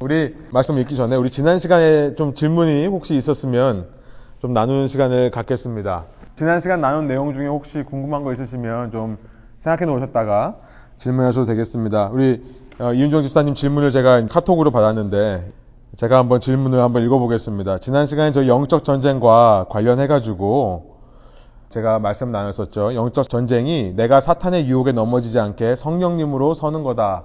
우리 말씀 읽기 전에 우리 지난 시간에 좀 질문이 혹시 있었으면 좀 나누는 시간을 갖겠습니다. 지난 시간 나눈 내용 중에 혹시 궁금한 거 있으시면 좀 생각해 놓으셨다가 질문하셔도 되겠습니다. 우리 어, 이윤정 집사님 질문을 제가 카톡으로 받았는데 제가 한번 질문을 한번 읽어보겠습니다. 지난 시간에 저 영적 전쟁과 관련해 가지고 제가 말씀 나눴었죠. 영적 전쟁이 내가 사탄의 유혹에 넘어지지 않게 성령님으로 서는 거다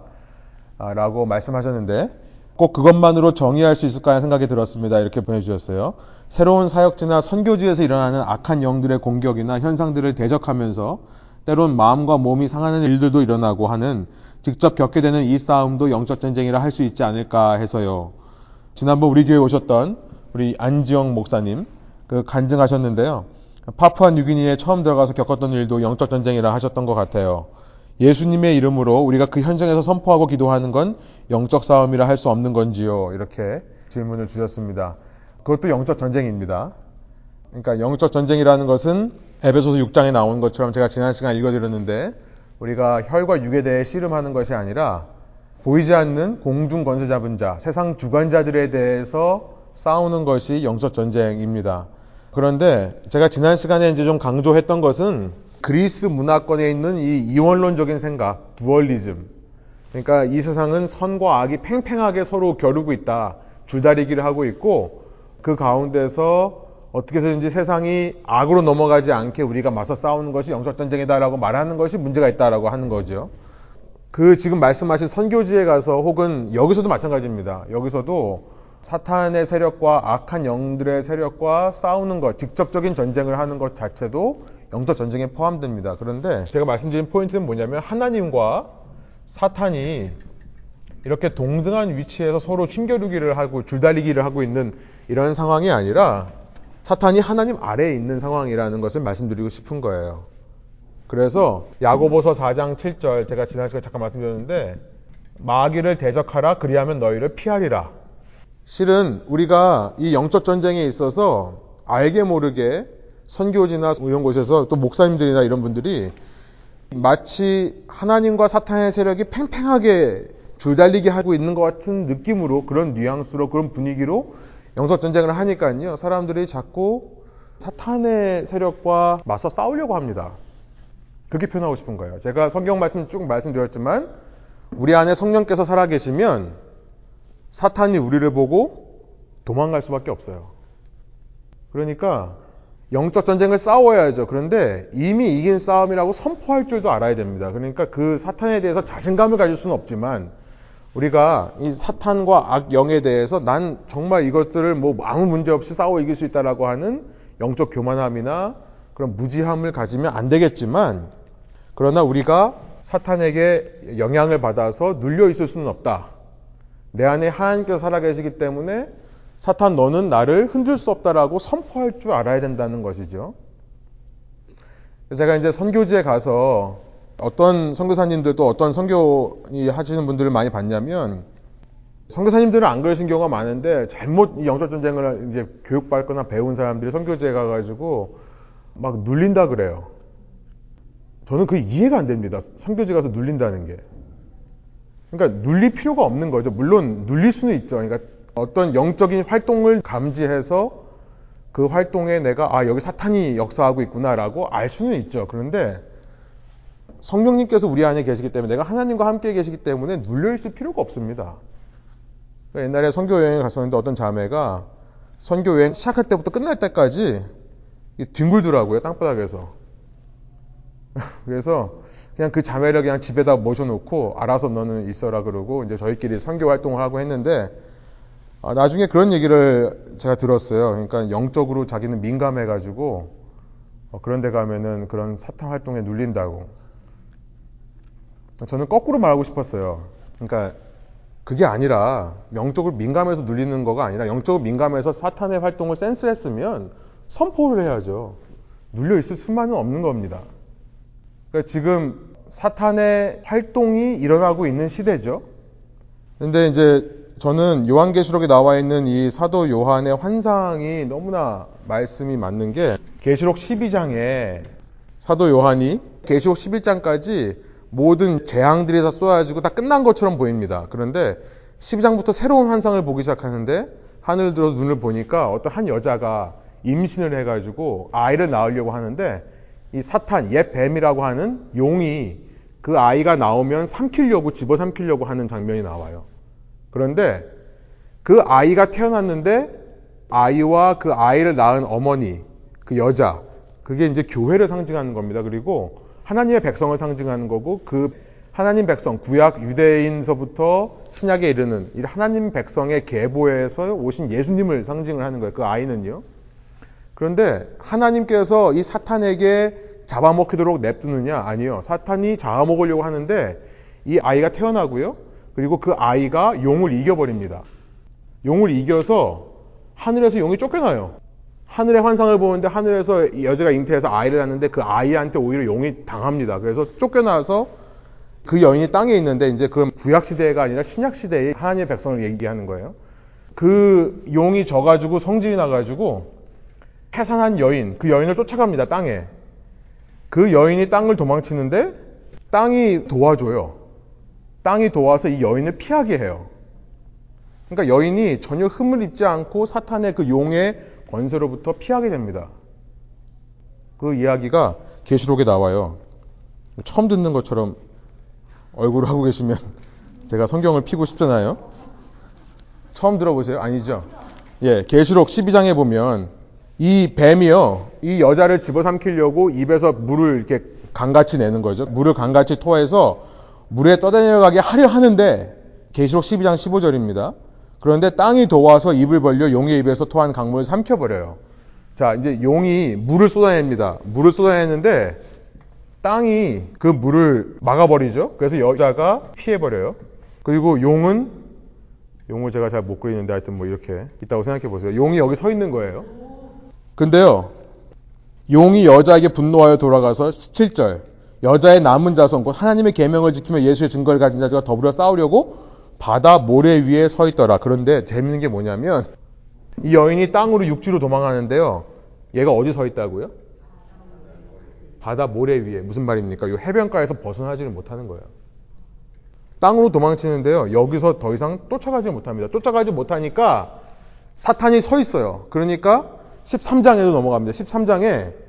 라고 말씀하셨는데 꼭 그것만으로 정의할 수 있을까 하는 생각이 들었습니다. 이렇게 보내주셨어요. 새로운 사역지나 선교지에서 일어나는 악한 영들의 공격이나 현상들을 대적하면서 때론 마음과 몸이 상하는 일들도 일어나고 하는 직접 겪게 되는 이 싸움도 영적 전쟁이라 할 수 있지 않을까 해서요. 지난번 우리 교회 오셨던 우리 안지영 목사님 그 간증하셨는데요. 파푸아 뉴기니에 처음 들어가서 겪었던 일도 영적 전쟁이라 하셨던 것 같아요. 예수님의 이름으로 우리가 그 현장에서 선포하고 기도하는 건 영적 싸움이라 할 수 없는 건지요? 이렇게 질문을 주셨습니다. 그것도 영적 전쟁입니다. 그러니까 영적 전쟁이라는 것은 에베소서 6장에 나온 것처럼 제가 지난 시간 읽어드렸는데 우리가 혈과 육에 대해 씨름하는 것이 아니라 보이지 않는 공중 권세 잡은 자, 세상 주관자들에 대해서 싸우는 것이 영적 전쟁입니다. 그런데 제가 지난 시간에 이제 좀 강조했던 것은 그리스 문화권에 있는 이 이원론적인 생각, 두얼리즘. 그러니까 이 세상은 선과 악이 팽팽하게 서로 겨루고 있다. 줄다리기를 하고 있고 그 가운데서 어떻게 해서든지 세상이 악으로 넘어가지 않게 우리가 맞서 싸우는 것이 영적 전쟁이다라고 말하는 것이 문제가 있다라고 하는 거죠. 그 지금 말씀하신 선교지에 가서 혹은 여기서도 마찬가지입니다. 여기서도 사탄의 세력과 악한 영들의 세력과 싸우는 것, 직접적인 전쟁을 하는 것 자체도 영적 전쟁에 포함됩니다. 그런데 제가 말씀드린 포인트는 뭐냐면 하나님과 사탄이 이렇게 동등한 위치에서 서로 힘겨루기를 하고 줄다리기를 하고 있는 이런 상황이 아니라 사탄이 하나님 아래에 있는 상황이라는 것을 말씀드리고 싶은 거예요. 그래서 야고보서 4장 7절 제가 지난 시간에 잠깐 말씀드렸는데 마귀를 대적하라 그리하면 너희를 피하리라. 실은 우리가 이 영적 전쟁에 있어서 알게 모르게 선교지나 이런 곳에서 또 목사님들이나 이런 분들이 마치 하나님과 사탄의 세력이 팽팽하게 줄달리게 하고 있는 것 같은 느낌으로 그런 뉘앙스로 그런 분위기로 영적 전쟁을 하니까요 사람들이 자꾸 사탄의 세력과 맞서 싸우려고 합니다. 그렇게 표현하고 싶은 거예요. 제가 성경 말씀 쭉 말씀드렸지만 우리 안에 성령께서 살아계시면 사탄이 우리를 보고 도망갈 수밖에 없어요. 그러니까 영적 전쟁을 싸워야죠. 그런데 이미 이긴 싸움이라고 선포할 줄도 알아야 됩니다. 그러니까 그 사탄에 대해서 자신감을 가질 수는 없지만 우리가 이 사탄과 악영에 대해서 난 정말 이것들을 뭐 아무 문제 없이 싸워 이길 수 있다라고 하는 영적 교만함이나 그런 무지함을 가지면 안 되겠지만 그러나 우리가 사탄에게 영향을 받아서 눌려 있을 수는 없다. 내 안에 하나님께서 살아계시기 때문에 사탄 너는 나를 흔들 수 없다라고 선포할 줄 알아야 된다는 것이죠. 제가 이제 선교지에 가서 어떤 선교사님들도 어떤 선교 하시는 분들을 많이 봤냐면 선교사님들은 안 그러신 경우가 많은데 잘못 영적 전쟁을 이제 교육받거나 배운 사람들이 선교지에 가가지고 막 눌린다 그래요. 저는 그게 이해가 안 됩니다. 선교지 가서 눌린다는 게. 그러니까 눌릴 필요가 없는 거죠. 물론 눌릴 수는 있죠. 그러니까 어떤 영적인 활동을 감지해서 그 활동에 내가 아 여기 사탄이 역사하고 있구나라고 알 수는 있죠. 그런데 성령님께서 우리 안에 계시기 때문에 내가 하나님과 함께 계시기 때문에 눌려 있을 필요가 없습니다. 그러니까 옛날에 선교 여행을 갔었는데 어떤 자매가 선교 여행 시작할 때부터 끝날 때까지 뒹굴더라고요 땅바닥에서. 그래서 그냥 그 자매를 그냥 집에다 모셔놓고 알아서 너는 있어라 그러고 이제 저희끼리 선교 활동을 하고 했는데 아, 나중에 그런 얘기를 제가 들었어요. 그러니까 영적으로 자기는 민감해가지고 어, 그런 데 가면은 그런 사탄 활동에 눌린다고. 저는 거꾸로 말하고 싶었어요. 그러니까 그게 아니라 영적으로 민감해서 눌리는 거가 아니라 영적으로 민감해서 사탄의 활동을 센스했으면 선포를 해야죠. 눌려 있을 수만은 없는 겁니다. 그러니까 지금 사탄의 활동이 일어나고 있는 시대죠. 근데 이제 저는 요한계시록에 나와 있는 이 사도 요한의 환상이 너무나 말씀이 맞는 게 계시록 12장에 사도 요한이 계시록 11장까지 모든 재앙들이 다 쏟아지고 다 끝난 것처럼 보입니다. 그런데 12장부터 새로운 환상을 보기 시작하는데 하늘 들어서 눈을 보니까 어떤 한 여자가 임신을 해가지고 아이를 낳으려고 하는데 이 사탄, 옛 뱀이라고 하는 용이 그 아이가 나오면 삼키려고 집어 삼키려고 하는 장면이 나와요. 그런데 그 아이가 태어났는데 아이와 그 아이를 낳은 어머니, 그 여자, 그게 이제 교회를 상징하는 겁니다. 그리고 하나님의 백성을 상징하는 거고 그 하나님 백성, 구약 유대인서부터 신약에 이르는 이 하나님 백성의 계보에서 오신 예수님을 상징을 하는 거예요. 그 아이는요. 그런데 하나님께서 이 사탄에게 잡아먹히도록 냅두느냐? 아니요. 사탄이 잡아먹으려고 하는데 이 아이가 태어나고요. 그리고 그 아이가 용을 이겨버립니다. 용을 이겨서 하늘에서 용이 쫓겨나요. 하늘의 환상을 보는데 하늘에서 여자가 잉태해서 아이를 낳는데 그 아이한테 오히려 용이 당합니다. 그래서 쫓겨나서 그 여인이 땅에 있는데 이제 그 구약 시대가 아니라 신약 시대의 하나님의 백성을 얘기하는 거예요. 그 용이 져가지고 성질이 나가지고 해산한 여인, 그 여인을 쫓아갑니다. 땅에. 그 여인이 땅을 도망치는데 땅이 도와줘요. 땅이 도와서 이 여인을 피하게 해요. 그러니까 여인이 전혀 흠을 입지 않고 사탄의 그 용의 권세로부터 피하게 됩니다. 그 이야기가 계시록에 나와요. 처음 듣는 것처럼 얼굴을 하고 계시면 제가 성경을 피고 싶잖아요. 처음 들어보세요? 아니죠? 예, 계시록 12장에 보면 이 뱀이요, 이 여자를 집어삼키려고 입에서 물을 이렇게 강같이 내는 거죠. 물을 강같이 토해서 물에 떠다녀가게 하려 하는데 계시록 12장 15절입니다. 그런데 땅이 도와서 입을 벌려 용의 입에서 토한 강물을 삼켜버려요. 자, 이제 용이 물을 쏟아냅니다. 물을 쏟아내는데 땅이 그 물을 막아버리죠. 그래서 여자가 피해버려요. 그리고 용은 용을 제가 잘 못 그리는데 하여튼 뭐 이렇게 있다고 생각해 보세요. 용이 여기 서 있는 거예요. 근데요. 용이 여자에게 분노하여 돌아가서 17절 여자의 남은 자손 곧 하나님의 계명을 지키며 예수의 증거를 가진 자들과 더불어 싸우려고 바다 모래 위에 서 있더라. 그런데 재밌는 게 뭐냐면 이 여인이 땅으로 육지로 도망하는데요. 얘가 어디 서 있다고요? 바다 모래 위에 무슨 말입니까? 이 해변가에서 벗어나지를 못하는 거예요. 땅으로 도망치는데요. 여기서 더 이상 쫓아가지 못합니다. 쫓아가지 못하니까 사탄이 서 있어요. 그러니까 13장에도 넘어갑니다. 13장에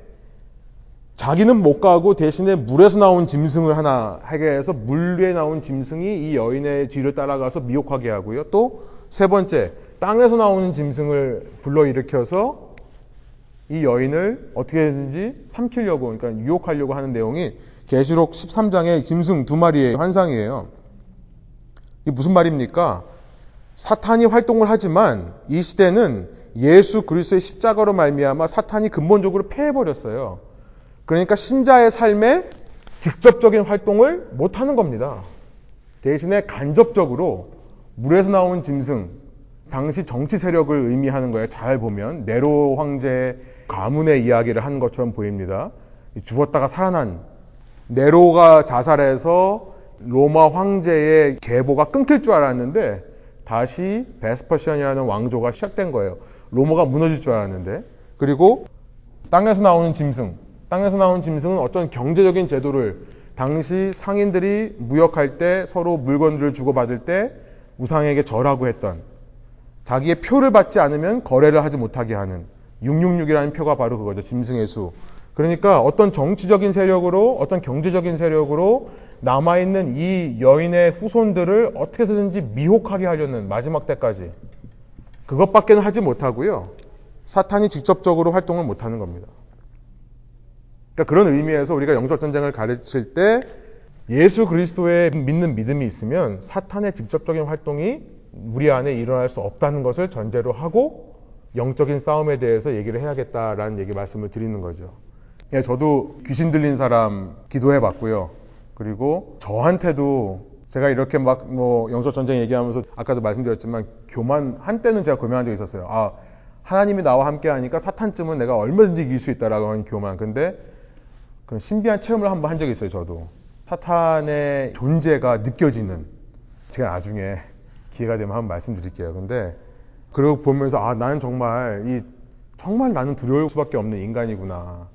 자기는 못 가고 대신에 물에서 나온 짐승을 하나 하게 해서 물 위에 나온 짐승이 이 여인의 뒤를 따라가서 미혹하게 하고요. 또 세 번째, 땅에서 나오는 짐승을 불러일으켜서 이 여인을 어떻게든지 삼키려고, 그러니까 유혹하려고 하는 내용이 계시록 13장의 짐승 두 마리의 환상이에요. 이 무슨 말입니까? 사탄이 활동을 하지만 이 시대는 예수 그리스도의 십자가로 말미암아 사탄이 근본적으로 패해버렸어요. 그러니까 신자의 삶에 직접적인 활동을 못 하는 겁니다. 대신에 간접적으로 물에서 나온 짐승, 당시 정치 세력을 의미하는 거예요. 잘 보면 네로 황제 가문의 이야기를 한 것처럼 보입니다. 죽었다가 살아난 네로가 자살해서 로마 황제의 계보가 끊길 줄 알았는데 다시 베스퍼시안이라는 왕조가 시작된 거예요. 로마가 무너질 줄 알았는데 그리고 땅에서 나오는 짐승 땅에서 나온 짐승은 어떤 경제적인 제도를 당시 상인들이 무역할 때 서로 물건들을 주고받을 때 우상에게 절하고 했던 자기의 표를 받지 않으면 거래를 하지 못하게 하는 666이라는 표가 바로 그거죠. 짐승의 수. 그러니까 어떤 정치적인 세력으로 어떤 경제적인 세력으로 남아있는 이 여인의 후손들을 어떻게 해서든지 미혹하게 하려는 마지막 때까지 그것밖에는 하지 못하고요. 사탄이 직접적으로 활동을 못하는 겁니다. 그러니까 그런 의미에서 우리가 영적 전쟁을 가르칠 때 예수 그리스도의 믿는 믿음이 있으면 사탄의 직접적인 활동이 우리 안에 일어날 수 없다는 것을 전제로 하고 영적인 싸움에 대해서 얘기를 해야겠다라는 얘기 말씀을 드리는 거죠. 예, 저도 귀신 들린 사람 기도해 봤고요. 그리고 저한테도 제가 이렇게 막 뭐 영적 전쟁 얘기하면서 아까도 말씀드렸지만 교만 한때는 제가 고민한 적이 있었어요. 아 하나님이 나와 함께 하니까 사탄쯤은 내가 얼마든지 이길 수 있다라고 하는 교만. 근데 그런 신비한 체험을 한번 한 적이 있어요, 저도. 사탄의 존재가 느껴지는. 제가 나중에 기회가 되면 한번 말씀드릴게요. 근데, 그러고 보면서, 아, 나는 정말, 이, 정말 나는 두려울 수밖에 없는 인간이구나.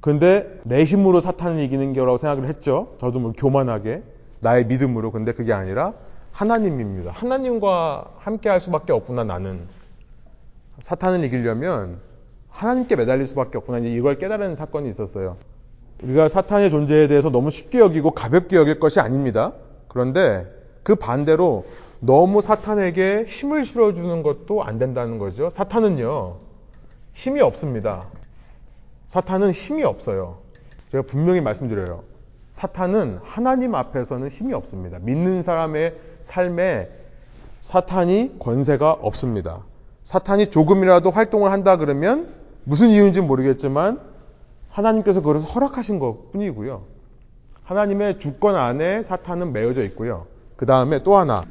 근데 내 힘으로 사탄을 이기는 거라고 생각을 했죠. 저도 뭐 교만하게. 나의 믿음으로. 근데 그게 아니라 하나님입니다. 하나님과 함께 할 수밖에 없구나, 나는. 사탄을 이기려면 하나님께 매달릴 수밖에 없구나. 이걸 깨달은 사건이 있었어요. 우리가 사탄의 존재에 대해서 너무 쉽게 여기고 가볍게 여길 것이 아닙니다. 그런데 그 반대로 너무 사탄에게 힘을 실어주는 것도 안 된다는 거죠. 사탄은요, 힘이 없습니다. 사탄은 힘이 없어요. 제가 분명히 말씀드려요. 사탄은 하나님 앞에서는 힘이 없습니다. 믿는 사람의 삶에 사탄이 권세가 없습니다. 사탄이 조금이라도 활동을 한다 그러면 무슨 이유인지 모르겠지만 하나님께서 그것을 허락하신 것 뿐이고요. 하나님의 주권 안에 사탄은 매여져 있고요. 그 다음에 또 하나,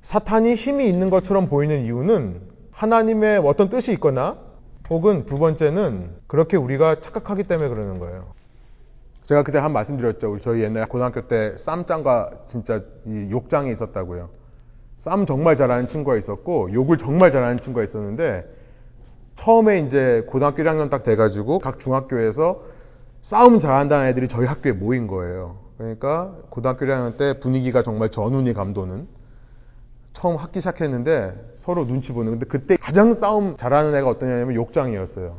사탄이 힘이 있는 것처럼 보이는 이유는 하나님의 어떤 뜻이 있거나 혹은 두 번째는 그렇게 우리가 착각하기 때문에 그러는 거예요. 제가 그때 한 말씀 드렸죠. 우리 저희 옛날에 고등학교 때 쌈장과 진짜 이 욕장이 있었다고요. 쌈 정말 잘하는 친구가 있었고 욕을 정말 잘하는 친구가 있었는데 처음에 이제 고등학교 1학년 딱 돼가지고 각 중학교에서 싸움 잘한다는 애들이 저희 학교에 모인 거예요. 그러니까 고등학교 1학년 때 분위기가 정말 전운이 감도는 처음 학기 시작했는데 서로 눈치 보는 근데 그때 가장 싸움 잘하는 애가 어떠냐면 욕장이었어요.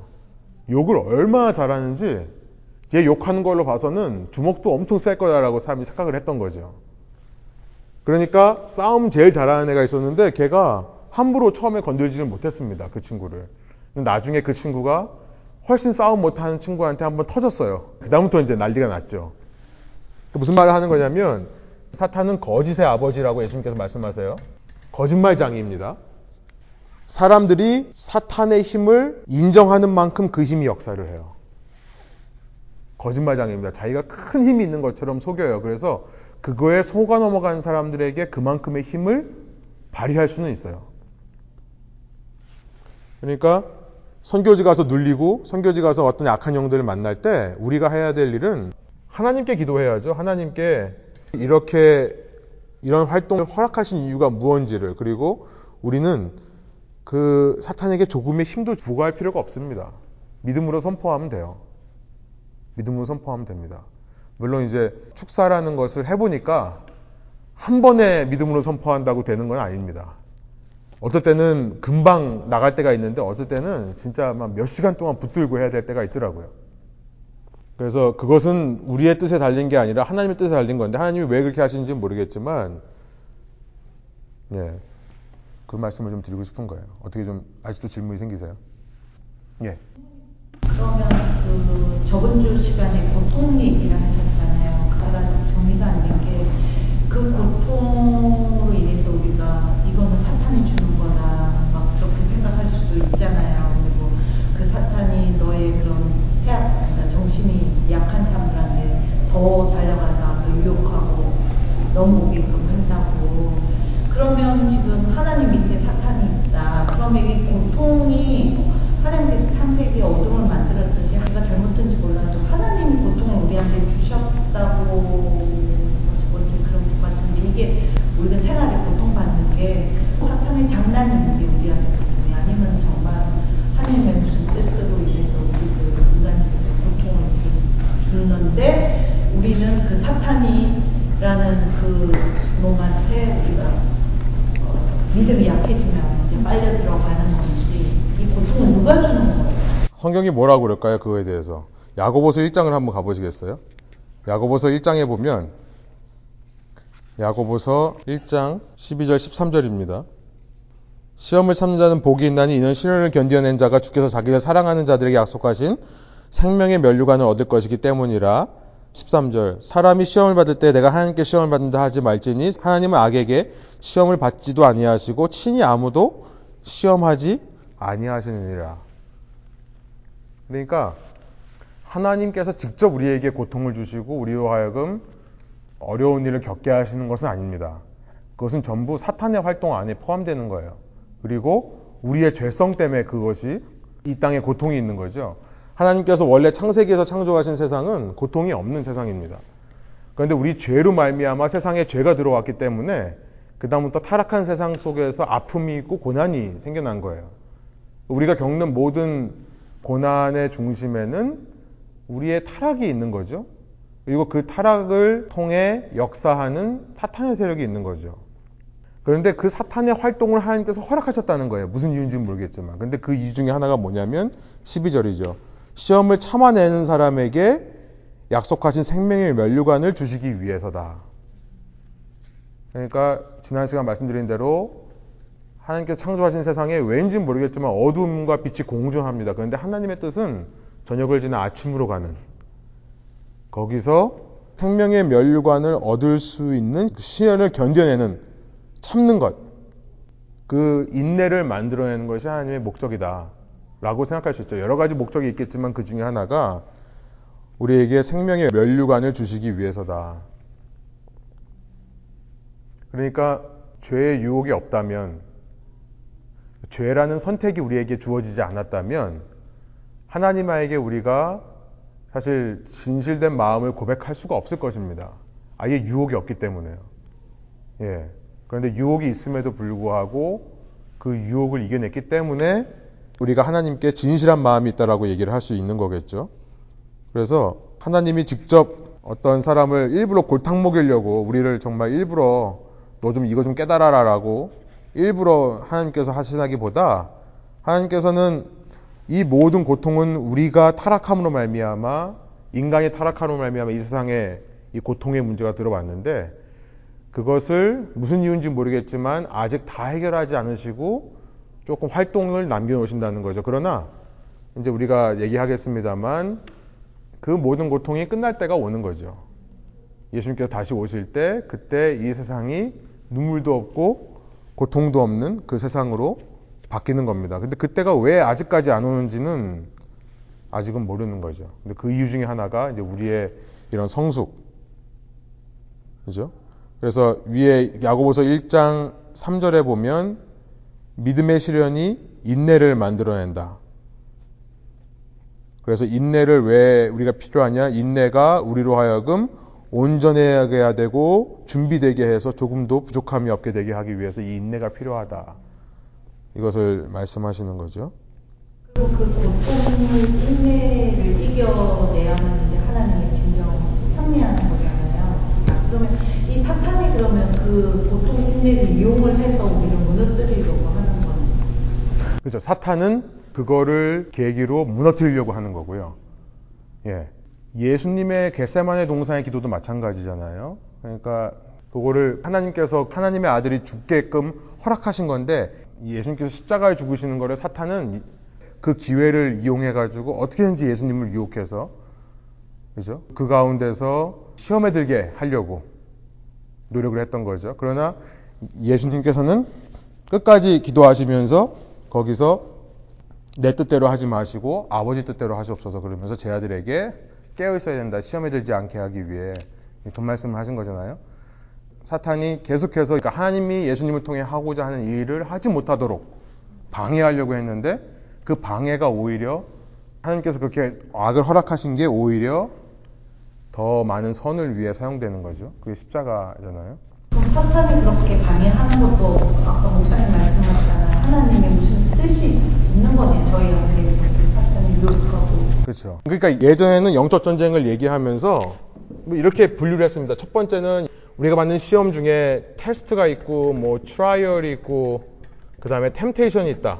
욕을 얼마나 잘하는지 얘 욕하는 걸로 봐서는 주먹도 엄청 셀 거다라고 사람이 착각을 했던 거죠. 그러니까 싸움 제일 잘하는 애가 있었는데 걔가 함부로 처음에 건들지는 못했습니다. 그 친구를. 나중에 그 친구가 훨씬 싸움 못하는 친구한테 한번 터졌어요. 그다음부터 이제 난리가 났죠. 무슨 말을 하는 거냐면 사탄은 거짓의 아버지라고 예수님께서 말씀하세요. 거짓말장이입니다. 사람들이 사탄의 힘을 인정하는 만큼 그 힘이 역사를 해요. 거짓말장입니다. 자기가 큰 힘이 있는 것처럼 속여요. 그래서 그거에 속아 넘어간 사람들에게 그만큼의 힘을 발휘할 수는 있어요. 그러니까 선교지 가서 눌리고 선교지 가서 어떤 약한 영들을 만날 때 우리가 해야 될 일은 하나님께 기도해야죠. 하나님께 이렇게 이런 활동을 허락하신 이유가 무언지를 그리고 우리는 그 사탄에게 조금의 힘도 부과할 필요가 없습니다. 믿음으로 선포하면 돼요. 믿음으로 선포하면 됩니다. 물론 이제 축사라는 것을 해보니까 한 번에 믿음으로 선포한다고 되는 건 아닙니다. 어떨 때는 금방 나갈 때가 있는데 어떨 때는 진짜 몇 시간 동안 붙들고 해야 될 때가 있더라고요. 그래서 그것은 우리의 뜻에 달린 게 아니라 하나님의 뜻에 달린 건데 하나님이 왜 그렇게 하시는지 모르겠지만 예. 그 말씀을 좀 드리고 싶은 거예요. 어떻게 좀 아직도 질문이 생기세요? 예. 그러면 그 저번 주 시간에 고통 얘기를 하셨잖아요. 제가 좀 정리가 안 된 게 그 고통으로 인해서 우리가 이거는 사탄이 주는 거다 막 그렇게 생각할 수도 있잖아요. 그리고 그 사탄이 너의 그런 해악, 그러니까 정신이 약한 사람들한테 더 달려가서 더 유혹하고 넘어오게끔 한다고. 그러면 지금 하나님 밑에 사탄이 있다. 그러면 이 고통이 하나님께서 창세기에 어둠을 만들었듯이 하가 잘못된지 몰라도 하나님이 고통을 우리한테 주셨다고 뭔지 그런 것 같은데 이게 우리가 생활에 고통받는 게 사탄의 장난인지 우리한테 고통이 아니면 정말 하나님의 무슨 뜻으로 인해서 우리들 인간세계 고통을 주, 주는데 우리는 그 사탄이라는 그 놈한테 우리가 어, 믿음이 약해지면 이제 빨려 들어가는 건지 이 고통을 누가 주는 거예요? 성경이 뭐라고 그럴까요? 그거에 대해서. 야고보서 1장을 한번 가보시겠어요? 야고보서 1장에 보면 야고보서 1장 12절 13절입니다. 시험을 참는 자는 복이 있나니 이는 시련을 견뎌낸 자가 주께서 자기를 사랑하는 자들에게 약속하신 생명의 면류관을 얻을 것이기 때문이라 13절 사람이 시험을 받을 때 내가 하나님께 시험을 받는다 하지 말지니 하나님은 악에게 시험을 받지도 아니하시고 친히 아무도 시험하지 아니하시느니라. 그러니까 하나님께서 직접 우리에게 고통을 주시고 우리로 하여금 어려운 일을 겪게 하시는 것은 아닙니다. 그것은 전부 사탄의 활동 안에 포함되는 거예요. 그리고 우리의 죄성 때문에 그것이 이 땅에 고통이 있는 거죠. 하나님께서 원래 창세기에서 창조하신 세상은 고통이 없는 세상입니다. 그런데 우리 죄로 말미암아 세상에 죄가 들어왔기 때문에 그다음부터 타락한 세상 속에서 아픔이 있고 고난이 생겨난 거예요. 우리가 겪는 모든 고난의 중심에는 우리의 타락이 있는 거죠. 그리고 그 타락을 통해 역사하는 사탄의 세력이 있는 거죠. 그런데 그 사탄의 활동을 하나님께서 허락하셨다는 거예요. 무슨 이유인지는 모르겠지만. 근데 그 이유 중에 하나가 뭐냐면 12절이죠. 시험을 참아내는 사람에게 약속하신 생명의 면류관을 주시기 위해서다. 그러니까 지난 시간 말씀드린 대로 하나님께서 창조하신 세상에 왠지 모르겠지만 어둠과 빛이 공존합니다. 그런데 하나님의 뜻은 저녁을 지나 아침으로 가는 거기서 생명의 면류관을 얻을 수 있는 그 시련을 견뎌내는 참는 것, 그 인내를 만들어내는 것이 하나님의 목적이다. 라고 생각할 수 있죠. 여러 가지 목적이 있겠지만 그 중에 하나가 우리에게 생명의 면류관을 주시기 위해서다. 그러니까 죄의 유혹이 없다면, 죄라는 선택이 우리에게 주어지지 않았다면, 하나님에게 우리가 사실 진실된 마음을 고백할 수가 없을 것입니다. 아예 유혹이 없기 때문에요. 예. 그런데 유혹이 있음에도 불구하고 그 유혹을 이겨냈기 때문에 우리가 하나님께 진실한 마음이 있다라고 얘기를 할 수 있는 거겠죠. 그래서 하나님이 직접 어떤 사람을 일부러 골탕 먹이려고 우리를 정말 일부러 너 좀 이거 좀 깨달아라라고 일부러 하나님께서 하시나기보다 하나님께서는 이 모든 고통은 우리가 타락함으로 말미암아 인간이 타락함으로 말미암아 이 세상에 이 고통의 문제가 들어왔는데 그것을 무슨 이유인지 모르겠지만 아직 다 해결하지 않으시고 조금 활동을 남겨놓으신다는 거죠. 그러나 이제 우리가 얘기하겠습니다만 그 모든 고통이 끝날 때가 오는 거죠. 예수님께서 다시 오실 때 그때 이 세상이 눈물도 없고 고통도 없는 그 세상으로 바뀌는 겁니다. 근데 그때가 왜 아직까지 안 오는지는 아직은 모르는 거죠. 근데 그 이유 중에 하나가 이제 우리의 이런 성숙. 그죠? 그래서 위에 야고보서 1장 3절에 보면 믿음의 시련이 인내를 만들어낸다. 그래서 인내를 왜 우리가 필요하냐? 인내가 우리로 하여금 온전하게 해야 되고 준비되게 해서 조금도 부족함이 없게 되게 하기 위해서 이 인내가 필요하다. 이것을 말씀하시는 거죠. 그리고 그 고통을 인내를 이겨내야만 이제 하나님의 진정 승리하는 거잖아요. 아, 그러면 이 사탄이 그러면 그 고통 인내를 이용을 해서 우리를 무너뜨리려고 하는 거는 그렇죠. 사탄은 그거를 계기로 무너뜨리려고 하는 거고요. 예. 예수님의 겟세만의 동산의 기도도 마찬가지잖아요. 그러니까 그거를 하나님께서 하나님의 아들이 죽게끔 허락하신 건데 예수님께서 십자가에 죽으시는 거를 사탄은 그 기회를 이용해 가지고 어떻게든지 예수님을 유혹해서 그죠? 그 가운데서 시험에 들게 하려고 노력을 했던 거죠. 그러나 예수님께서는 끝까지 기도하시면서 거기서 내 뜻대로 하지 마시고 아버지 뜻대로 하시옵소서 그러면서 제 아들에게 깨어 있어야 된다. 시험에 들지 않게 하기 위해 그 말씀을 하신 거잖아요. 사탄이 계속해서 그러니까 하나님이 예수님을 통해 하고자 하는 일을 하지 못하도록 방해하려고 했는데 그 방해가 오히려 하나님께서 그렇게 악을 허락하신 게 오히려 더 많은 선을 위해 사용되는 거죠. 그게 십자가잖아요. 그럼 사탄이 그렇게 방해하는 것도 아까 목사님 말씀하셨잖아요. 하나님의 무슨 뜻이 있는 거네요. 저희한테 이렇게 사탄이 유혹하고. 그렇죠. 그러니까 예전에는 영적 전쟁을 얘기하면서 뭐 이렇게 분류를 했습니다. 첫 번째는 우리가 받는 시험 중에 테스트가 있고 뭐 trial이 있고 그다음에 temptation이 있다.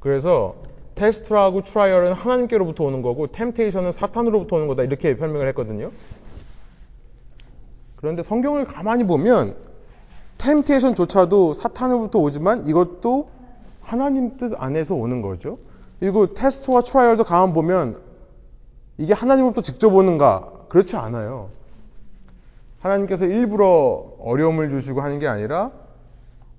그래서 테스트하고 trial은 하나님께로부터 오는 거고 temptation은 사탄으로부터 오는 거다. 이렇게 설명을 했거든요. 그런데 성경을 가만히 보면 템테이션조차도 사탄으로부터 오지만 이것도 하나님 뜻 안에서 오는 거죠. 그리고 테스트와 트라이얼도 가만 보면 이게 하나님으로부터 직접 오는가? 그렇지 않아요. 하나님께서 일부러 어려움을 주시고 하는 게 아니라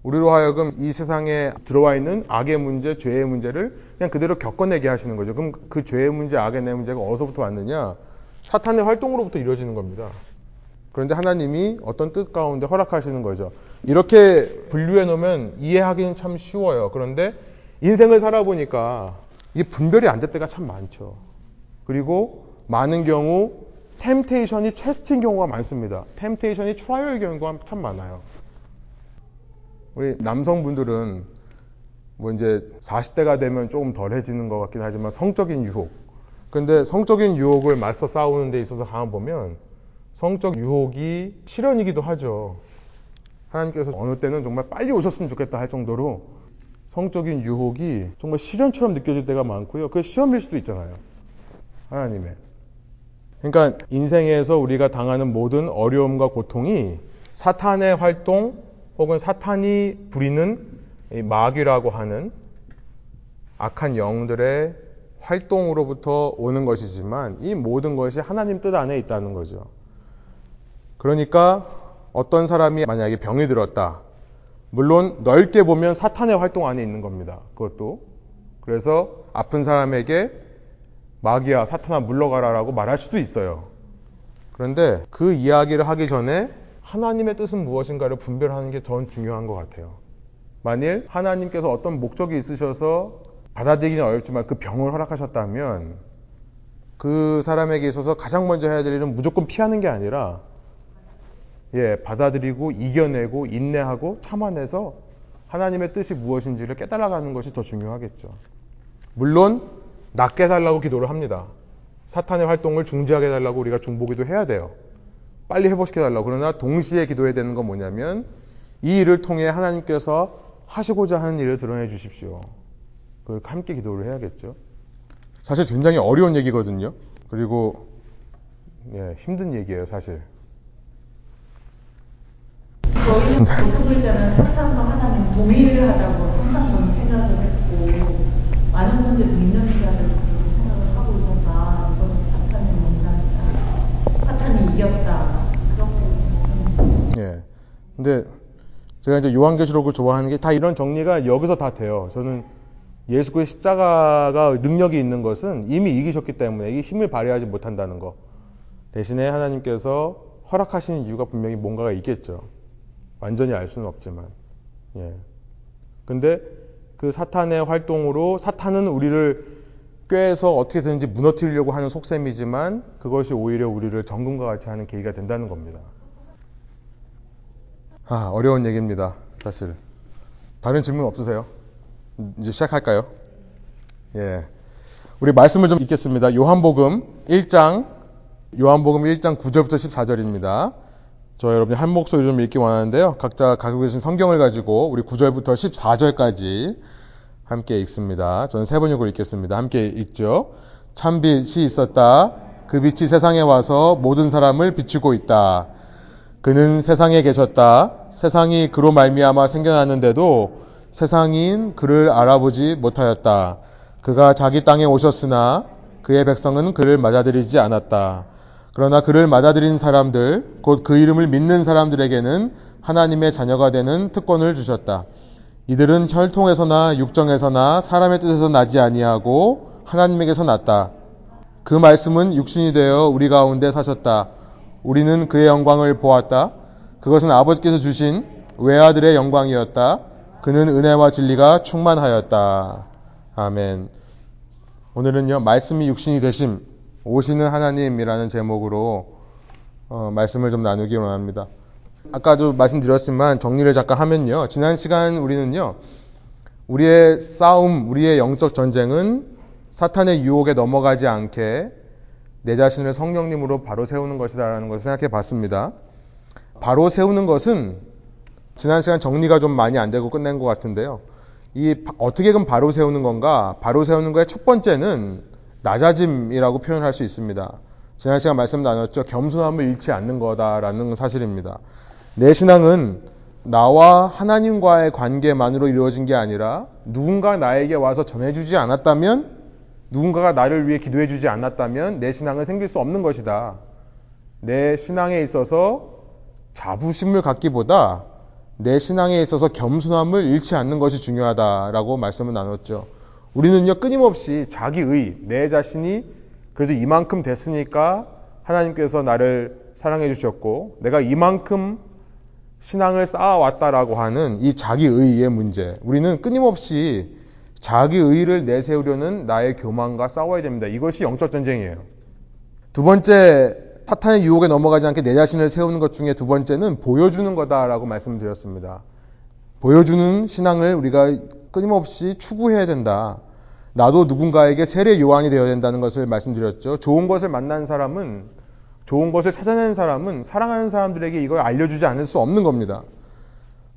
우리로 하여금 이 세상에 들어와 있는 악의 문제, 죄의 문제를 그냥 그대로 겪어내게 하시는 거죠. 그럼 그 죄의 문제, 악의 문제가 어디서부터 왔느냐? 사탄의 활동으로부터 이루어지는 겁니다. 그런데 하나님이 어떤 뜻 가운데 허락하시는 거죠. 이렇게 분류해 놓으면 이해하기는 참 쉬워요. 그런데 인생을 살아보니까 이게 분별이 안 될 때가 참 많죠. 그리고 많은 경우 temptation이 테스트인 경우가 많습니다. temptation이 trial 경우가 참 많아요. 우리 남성분들은 뭐 이제 40대가 되면 조금 덜해지는 것 같긴 하지만 성적인 유혹. 근데 성적인 유혹을 맞서 싸우는 데 있어서 가만 보면 성적 유혹이 실현이기도 하죠. 하나님께서 어느 때는 정말 빨리 오셨으면 좋겠다 할 정도로 성적인 유혹이 정말 시련처럼 느껴질 때가 많고요. 그게 시험일 수도 있잖아요. 하나님의. 그러니까 인생에서 우리가 당하는 모든 어려움과 고통이 사탄의 활동 혹은 사탄이 부리는 마귀라고 하는 악한 영들의 활동으로부터 오는 것이지만 이 모든 것이 하나님 뜻 안에 있다는 거죠. 그러니까 어떤 사람이 만약에 병이 들었다. 물론 넓게 보면 사탄의 활동 안에 있는 겁니다. 그것도. 그래서 아픈 사람에게 마귀야, 사탄아 물러가라라고 말할 수도 있어요. 그런데 그 이야기를 하기 전에 하나님의 뜻은 무엇인가를 분별하는 게 더 중요한 것 같아요. 만일 하나님께서 어떤 목적이 있으셔서 받아들이기는 어렵지만 그 병을 허락하셨다면 그 사람에게 있어서 가장 먼저 해야 될 일은 무조건 피하는 게 아니라 예, 받아들이고 이겨내고 인내하고 참아내서 하나님의 뜻이 무엇인지를 깨달아가는 것이 더 중요하겠죠. 물론 낫게 해달라고 기도를 합니다. 사탄의 활동을 중지하게 해달라고 우리가 중보기도 해야 돼요. 빨리 회복시켜 달라고. 그러나 동시에 기도해야 되는 건 뭐냐면 이 일을 통해 하나님께서 하시고자 하는 일을 드러내 주십시오. 그 함께 기도를 해야겠죠. 사실 굉장히 어려운 얘기거든요. 그리고 예, 힘든 얘기예요, 사실. 저희는 때는 사탄과 하나님 동일하다고 항상 저는 생각을 했고 많은 분들이 믿는 그렇게 생각을 하고 있어서 이거는 사탄의 농담이다. 사탄이 이겼다. 예. 근데 제가 이제 요한계시록을 좋아하는 게 다 이런 정리가 여기서 다 돼요. 저는 예수 그리스도의 십자가가 능력이 있는 것은 이미 이기셨기 때문에 이 힘을 발휘하지 못한다는 거. 대신에 하나님께서 허락하시는 이유가 분명히 뭔가가 있겠죠. 완전히 알 수는 없지만. 예. 근데 그 사탄의 활동으로 사탄은 우리를 꾀해서 어떻게든지 무너뜨리려고 하는 속셈이지만 그것이 오히려 우리를 정금과 같이 하는 계기가 된다는 겁니다. 아, 어려운 얘기입니다. 사실. 다른 질문 없으세요? 이제 시작할까요? 예. 우리 말씀을 좀 읽겠습니다. 요한복음 1장, 요한복음 1장 9절부터 14절입니다. 저 여러분이 한 목소리 좀 읽기 원하는데요. 각자 가지고 계신 성경을 가지고 우리 9절부터 14절까지 함께 읽습니다. 저는 세 번역으로 읽겠습니다. 함께 읽죠. 참 빛이 있었다. 그 빛이 세상에 와서 모든 사람을 비추고 있다. 그는 세상에 계셨다. 세상이 그로 말미암아 생겨났는데도 세상인 그를 알아보지 못하였다. 그가 자기 땅에 오셨으나 그의 백성은 그를 맞아들이지 않았다. 그러나 그를 맞아들인 사람들, 곧 그 이름을 믿는 사람들에게는 하나님의 자녀가 되는 특권을 주셨다. 이들은 혈통에서나 육정에서나 사람의 뜻에서 나지 아니하고 하나님에게서 났다. 그 말씀은 육신이 되어 우리 가운데 사셨다. 우리는 그의 영광을 보았다. 그것은 아버지께서 주신 외아들의 영광이었다. 그는 은혜와 진리가 충만하였다. 아멘. 오늘은요, 말씀이 육신이 되심, 오시는 하나님이라는 제목으로 어, 말씀을 좀 나누기 원합니다. 아까도 말씀드렸지만 정리를 잠깐 하면요. 지난 시간 우리는요, 우리의 싸움, 우리의 영적 전쟁은 사탄의 유혹에 넘어가지 않게 내 자신을 성령님으로 바로 세우는 것이다라는 것을 생각해 봤습니다. 바로 세우는 것은 지난 시간 정리가 좀 많이 안 되고 끝낸 것 같은데요. 이 어떻게든 바로 세우는 건가? 바로 세우는 거의 첫 번째는 낮아짐이라고 표현할 수 있습니다. 지난 시간 말씀 나눴죠. 겸손함을 잃지 않는 거다라는 사실입니다. 내 신앙은 나와 하나님과의 관계만으로 이루어진 게 아니라 누군가 나에게 와서 전해주지 않았다면 누군가가 나를 위해 기도해주지 않았다면 내 신앙은 생길 수 없는 것이다. 내 신앙에 있어서 자부심을 갖기보다 내 신앙에 있어서 겸손함을 잃지 않는 것이 중요하다라고 말씀을 나눴죠. 우리는요, 끊임없이 자기의, 내 자신이 그래도 이만큼 됐으니까 하나님께서 나를 사랑해 주셨고, 내가 이만큼 신앙을 쌓아왔다라고 하는 이 자기의의 문제. 우리는 끊임없이 자기의를 내세우려는 나의 교만과 싸워야 됩니다. 이것이 영적 전쟁이에요. 두 번째, 사탄의 유혹에 넘어가지 않게 내 자신을 세우는 것 중에 두 번째는 보여주는 거다라고 말씀드렸습니다. 보여주는 신앙을 우리가 끊임없이 추구해야 된다. 나도 누군가에게 세례 요한이 되어야 된다는 것을 말씀드렸죠. 좋은 것을 만난 사람은 좋은 것을 찾아낸 사람은 사랑하는 사람들에게 이걸 알려주지 않을 수 없는 겁니다.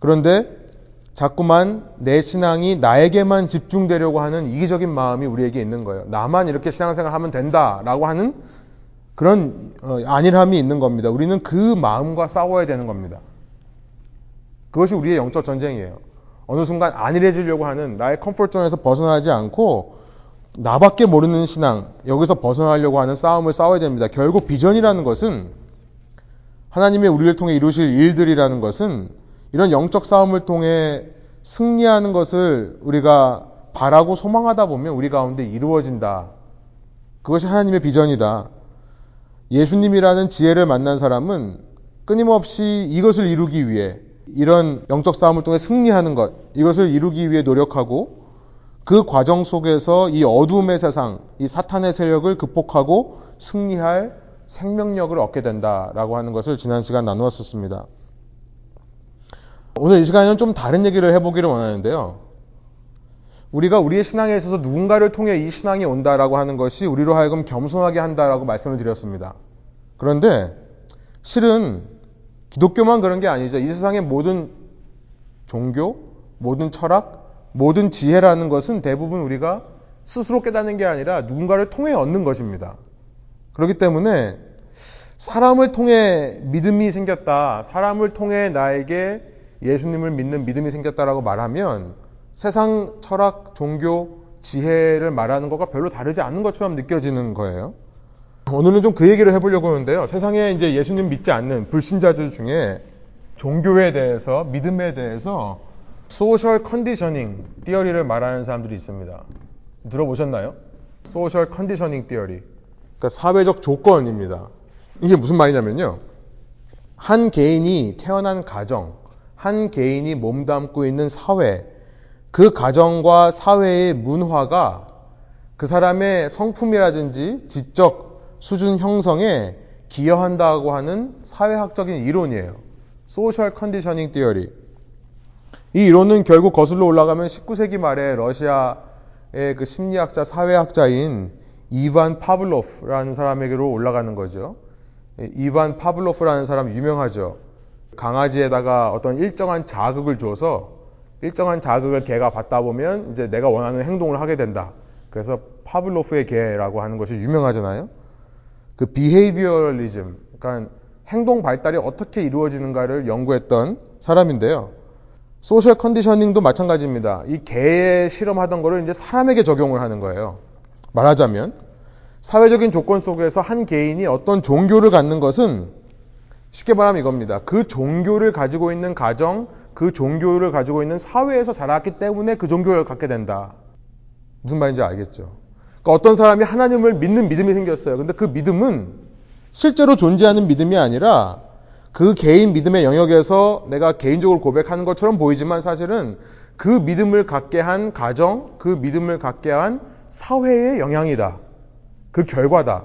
그런데 자꾸만 내 신앙이 나에게만 집중되려고 하는 이기적인 마음이 우리에게 있는 거예요. 나만 이렇게 신앙생활 하면 된다라고 하는 그런 어, 안일함이 있는 겁니다. 우리는 그 마음과 싸워야 되는 겁니다. 그것이 우리의 영적 전쟁이에요. 어느 순간 안일해지려고 하는 나의 comfort zone에서 벗어나지 않고 나밖에 모르는 신앙, 여기서 벗어나려고 하는 싸움을 싸워야 됩니다. 결국 비전이라는 것은 하나님의 우리를 통해 이루실 일들이라는 것은 이런 영적 싸움을 통해 승리하는 것을 우리가 바라고 소망하다 보면 우리 가운데 이루어진다. 그것이 하나님의 비전이다. 예수님이라는 지혜를 만난 사람은 끊임없이 이것을 이루기 위해 이런 영적 싸움을 통해 승리하는 것, 이것을 이루기 위해 노력하고 그 과정 속에서 이 어두움의 세상, 이 사탄의 세력을 극복하고 승리할 생명력을 얻게 된다라고 하는 것을 지난 시간 나누었었습니다. 오늘 이 시간에는 좀 다른 얘기를 해보기를 원하는데요. 우리가 우리의 신앙에 있어서 누군가를 통해 이 신앙이 온다라고 하는 것이 우리로 하여금 겸손하게 한다라고 말씀을 드렸습니다. 그런데 실은 기독교만 그런 게 아니죠. 이 세상의 모든 종교, 모든 철학, 모든 지혜라는 것은 대부분 우리가 스스로 깨닫는 게 아니라 누군가를 통해 얻는 것입니다. 그렇기 때문에 사람을 통해 믿음이 생겼다. 사람을 통해 나에게 예수님을 믿는 믿음이 생겼다라고 말하면 세상 철학, 종교, 지혜를 말하는 것과 별로 다르지 않는 것처럼 느껴지는 거예요. 오늘은 좀 그 얘기를 해보려고 하는데요. 세상에 이제 예수님 믿지 않는 불신자들 중에 종교에 대해서, 믿음에 대해서 social conditioning theory를 말하는 사람들이 있습니다. 들어보셨나요? social conditioning theory. 그러니까 사회적 조건입니다. 이게 무슨 말이냐면요. 한 개인이 태어난 가정, 한 개인이 몸담고 있는 사회, 그 가정과 사회의 문화가 그 사람의 성품이라든지 지적 수준 형성에 기여한다고 하는 사회학적인 이론이에요. social conditioning theory. 이 이론은 결국 거슬러 올라가면 19세기 말에 러시아의 그 심리학자, 사회학자인 이반 파블로프라는 사람에게로 올라가는 거죠. 이반 파블로프라는 사람 유명하죠. 강아지에다가 어떤 일정한 자극을 줘서 일정한 자극을 개가 받다 보면 이제 내가 원하는 행동을 하게 된다. 그래서 파블로프의 개라고 하는 것이 유명하잖아요. 그 behaviorism, 그러니까 행동 발달이 어떻게 이루어지는가를 연구했던 사람인데요. social conditioning도 마찬가지입니다. 이 개에 실험하던 거를 이제 사람에게 적용을 하는 거예요. 말하자면 사회적인 조건 속에서 한 개인이 어떤 종교를 갖는 것은 쉽게 말하면 이겁니다. 그 종교를 가지고 있는 가정, 그 종교를 가지고 있는 사회에서 자랐기 때문에 그 종교를 갖게 된다. 무슨 말인지 알겠죠? 그러니까 어떤 사람이 하나님을 믿는 믿음이 생겼어요. 근데 그 믿음은 실제로 존재하는 믿음이 아니라 그 개인 믿음의 영역에서 내가 개인적으로 고백하는 것처럼 보이지만 사실은 그 믿음을 갖게 한 가정, 그 믿음을 갖게 한 사회의 영향이다. 그 결과다.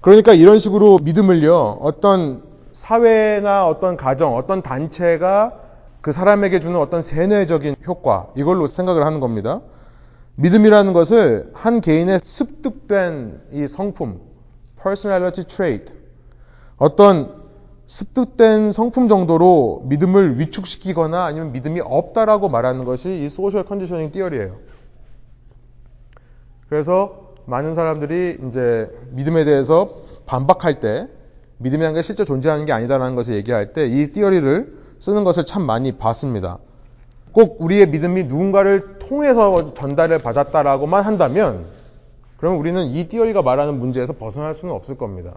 그러니까 이런 식으로 믿음을요, 어떤 사회나 어떤 가정, 어떤 단체가 그 사람에게 주는 어떤 세뇌적인 효과, 이걸로 생각을 하는 겁니다. 믿음이라는 것을 한 개인의 습득된 이 성품, personality trait, 어떤 습득된 성품 정도로 믿음을 위축시키거나 아니면 믿음이 없다라고 말하는 것이 이 소셜 컨디셔닝 띠어리예요. 그래서 많은 사람들이 이제 믿음에 대해서 반박할 때 믿음이라는 게 실제 존재하는 게 아니다라는 것을 얘기할 때 이 띠어리를 쓰는 것을 참 많이 봤습니다. 꼭 우리의 믿음이 누군가를 통해서 전달을 받았다라고만 한다면 그러면 우리는 이 띠어리가 말하는 문제에서 벗어날 수는 없을 겁니다.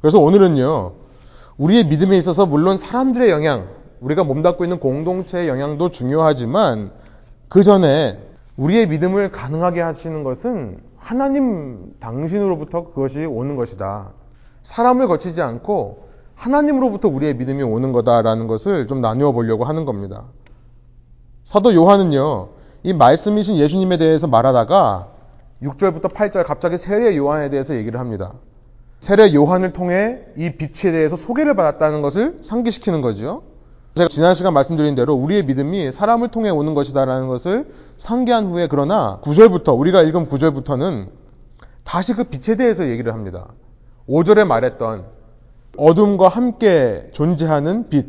그래서 오늘은요. 우리의 믿음에 있어서 물론 사람들의 영향, 우리가 몸담고 있는 공동체의 영향도 중요하지만 그 전에 우리의 믿음을 가능하게 하시는 것은 하나님 당신으로부터 그것이 오는 것이다. 사람을 거치지 않고 하나님으로부터 우리의 믿음이 오는 거다라는 것을 좀 나누어 보려고 하는 겁니다. 사도 요한은요, 이 말씀이신 예수님에 대해서 말하다가 6절부터 8절 갑자기 세례 요한에 대해서 얘기를 합니다. 세례 요한을 통해 이 빛에 대해서 소개를 받았다는 것을 상기시키는 거죠. 제가 지난 시간 말씀드린 대로 우리의 믿음이 사람을 통해 오는 것이다라는 것을 상기한 후에 그러나 9절부터 우리가 읽은 9절부터는 다시 그 빛에 대해서 얘기를 합니다. 5절에 말했던 어둠과 함께 존재하는 빛.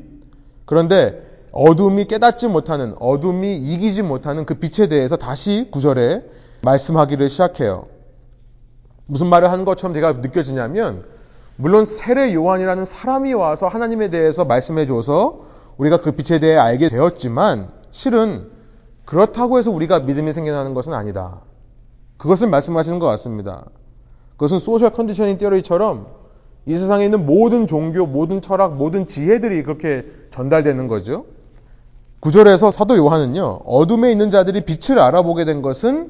그런데 어둠이 깨닫지 못하는, 어둠이 이기지 못하는 그 빛에 대해서 다시 구절에 말씀하기를 시작해요. 무슨 말을 한 것처럼 제가 느껴지냐면, 물론 세례 요한이라는 사람이 와서 하나님에 대해서 말씀해 줘서 우리가 그 빛에 대해 알게 되었지만, 실은 그렇다고 해서 우리가 믿음이 생겨나는 것은 아니다. 그것을 말씀하시는 것 같습니다. 그것은 소셜 컨디셔닝 티어리처럼 이 세상에 있는 모든 종교, 모든 철학, 모든 지혜들이 그렇게 전달되는 거죠. 구절에서 사도 요한은요, 어둠에 있는 자들이 빛을 알아보게 된 것은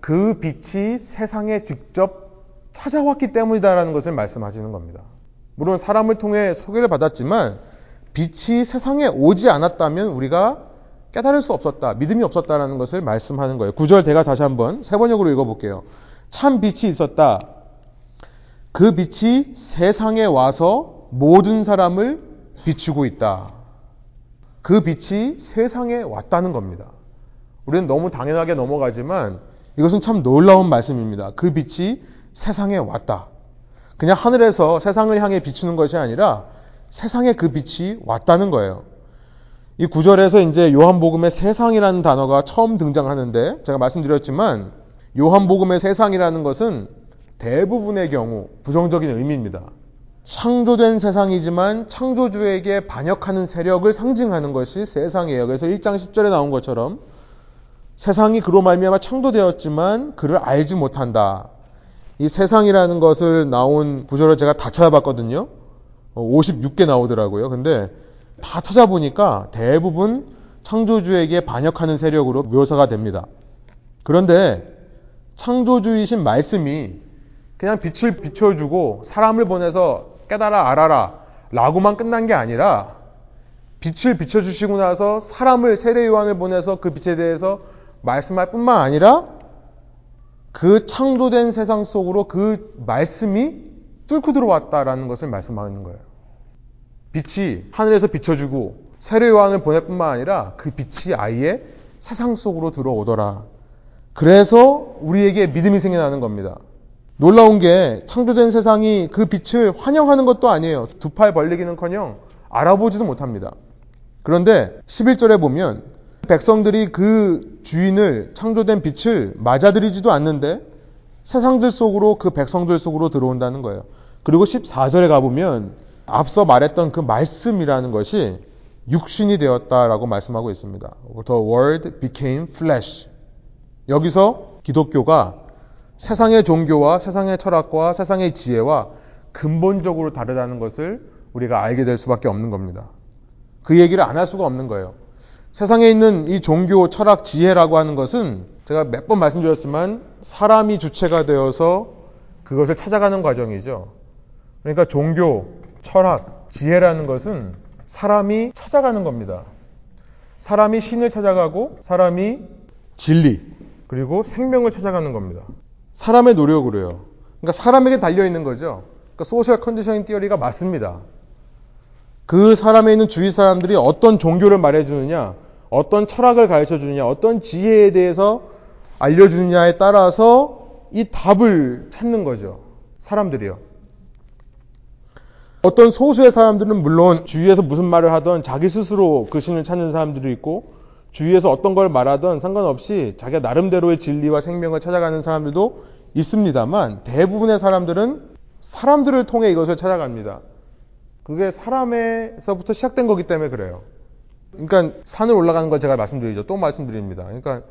그 빛이 세상에 직접 찾아왔기 때문이다라는 것을 말씀하시는 겁니다. 물론 사람을 통해 소개를 받았지만 빛이 세상에 오지 않았다면 우리가 깨달을 수 없었다, 믿음이 없었다라는 것을 말씀하는 거예요. 구절 제가 다시 한번 세 번역으로 읽어볼게요. 참 빛이 있었다. 그 빛이 세상에 와서 모든 사람을 비추고 있다. 그 빛이 세상에 왔다는 겁니다. 우리는 너무 당연하게 넘어가지만 이것은 참 놀라운 말씀입니다. 그 빛이 세상에 왔다. 그냥 하늘에서 세상을 향해 비추는 것이 아니라 세상에 그 빛이 왔다는 거예요. 이 구절에서 이제 요한복음의 세상이라는 단어가 처음 등장하는데 제가 말씀드렸지만 요한복음의 세상이라는 것은 대부분의 경우 부정적인 의미입니다. 창조된 세상이지만 창조주에게 반역하는 세력을 상징하는 것이 세상이에요. 그래서 1장 10절에 나온 것처럼 세상이 그로 말미암아 창조되었지만 그를 알지 못한다. 이 세상이라는 것을 나온 구절을 제가 다 찾아봤거든요. 56개 나오더라고요. 근데 다 찾아보니까 대부분 창조주에게 반역하는 세력으로 묘사가 됩니다. 그런데 창조주이신 말씀이 그냥 빛을 비춰주고 사람을 보내서 깨달아 알아라 라고만 끝난 게 아니라 빛을 비춰주시고 나서 사람을 세례 요한을 보내서 그 빛에 대해서 말씀할 뿐만 아니라 그 창조된 세상 속으로 그 말씀이 뚫고 들어왔다라는 것을 말씀하는 거예요. 빛이 하늘에서 비춰주고 세례 요한을 보낼 뿐만 아니라 그 빛이 아예 세상 속으로 들어오더라. 그래서 우리에게 믿음이 생겨나는 겁니다. 놀라운 게 창조된 세상이 그 빛을 환영하는 것도 아니에요. 두 팔 벌리기는커녕 알아보지도 못합니다. 그런데 11절에 보면 백성들이 그 주인을 창조된 빛을 맞아들이지도 않는데 세상들 속으로 그 백성들 속으로 들어온다는 거예요. 그리고 14절에 가보면 앞서 말했던 그 말씀이라는 것이 육신이 되었다라고 말씀하고 있습니다. The word became flesh. 여기서 기독교가 세상의 종교와 세상의 철학과 세상의 지혜와 근본적으로 다르다는 것을 우리가 알게 될 수밖에 없는 겁니다. 그 얘기를 안 할 수가 없는 거예요. 세상에 있는 이 종교, 철학, 지혜라고 하는 것은 제가 몇 번 말씀드렸지만 사람이 주체가 되어서 그것을 찾아가는 과정이죠. 그러니까 종교, 철학, 지혜라는 것은 사람이 찾아가는 겁니다. 사람이 신을 찾아가고 사람이 진리, 그리고 생명을 찾아가는 겁니다. 사람의 노력으로요. 그러니까 사람에게 달려 있는 거죠. 그러니까 소셜 컨디셔닝 티어리가 맞습니다. 그 사람에 있는 주위 사람들이 어떤 종교를 말해주느냐, 어떤 철학을 가르쳐 주느냐, 어떤 지혜에 대해서 알려주느냐에 따라서 이 답을 찾는 거죠. 사람들이요. 어떤 소수의 사람들은 물론 주위에서 무슨 말을 하던 자기 스스로 그 신을 찾는 사람들이 있고 주위에서 어떤 걸 말하던 상관없이 자기가 나름대로의 진리와 생명을 찾아가는 사람들도 있습니다만 대부분의 사람들은 사람들을 통해 이것을 찾아갑니다. 그게 사람에서부터 시작된 거기 때문에 그래요. 그러니까 산을 올라가는 걸 제가 말씀드리죠. 또 말씀드립니다. 그러니까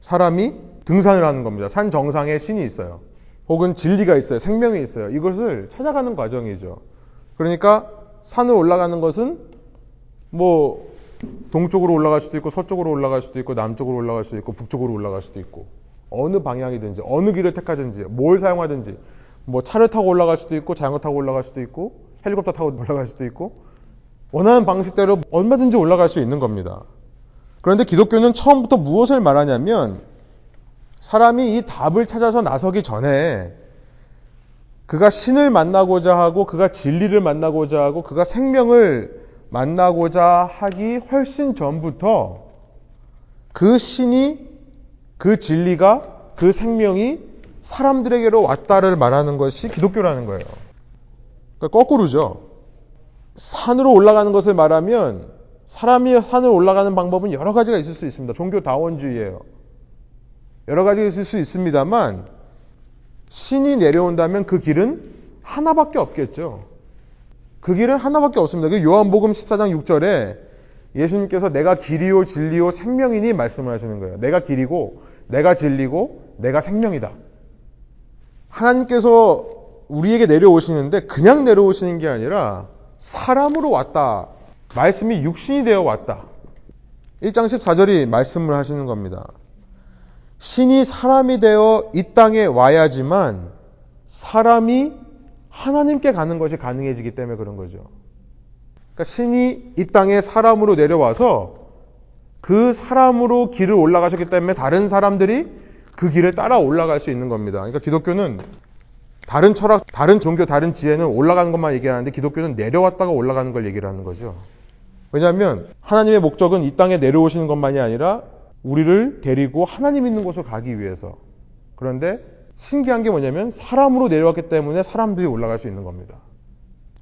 사람이 등산을 하는 겁니다. 산 정상에 신이 있어요. 혹은 진리가 있어요. 생명이 있어요. 이것을 찾아가는 과정이죠. 그러니까 산을 올라가는 것은 뭐 동쪽으로 올라갈 수도 있고 서쪽으로 올라갈 수도 있고 남쪽으로 올라갈 수도 있고 북쪽으로 올라갈 수도 있고 어느 방향이든지 어느 길을 택하든지 뭘 사용하든지 뭐 차를 타고 올라갈 수도 있고 자전거 타고 올라갈 수도 있고 헬리콥터 타고 올라갈 수도 있고 원하는 방식대로 얼마든지 올라갈 수 있는 겁니다. 그런데 기독교는 처음부터 무엇을 말하냐면 사람이 이 답을 찾아서 나서기 전에 그가 신을 만나고자 하고 그가 진리를 만나고자 하고 그가 생명을 만나고자 하기 훨씬 전부터 그 신이 그 진리가 그 생명이 사람들에게로 왔다를 말하는 것이 기독교라는 거예요. 그러니까 거꾸로죠. 산으로 올라가는 것을 말하면 사람이 산을 올라가는 방법은 여러 가지가 있을 수 있습니다. 종교 다원주의예요. 여러 가지가 있을 수 있습니다만 신이 내려온다면 그 길은 하나밖에 없겠죠. 그 길은 하나밖에 없습니다. 그 요한복음 14장 6절에 예수님께서 내가 길이요 진리요 생명이니 말씀을 하시는 거예요. 내가 길이고 내가 진리고 내가 생명이다. 하나님께서 우리에게 내려오시는데 그냥 내려오시는 게 아니라 사람으로 왔다. 말씀이 육신이 되어 왔다. 1장 14절이 말씀을 하시는 겁니다. 신이 사람이 되어 이 땅에 와야지만 사람이 하나님께 가는 것이 가능해지기 때문에 그런 거죠. 그러니까 신이 이 땅에 사람으로 내려와서 그 사람으로 길을 올라가셨기 때문에 다른 사람들이 그 길을 따라 올라갈 수 있는 겁니다. 그러니까 기독교는 다른 철학, 다른 종교, 다른 지혜는 올라가는 것만 얘기하는데 기독교는 내려왔다가 올라가는 걸 얘기를 하는 거죠. 왜냐하면 하나님의 목적은 이 땅에 내려오시는 것만이 아니라 우리를 데리고 하나님 있는 곳으로 가기 위해서. 그런데 신기한 게 뭐냐면 사람으로 내려왔기 때문에 사람들이 올라갈 수 있는 겁니다.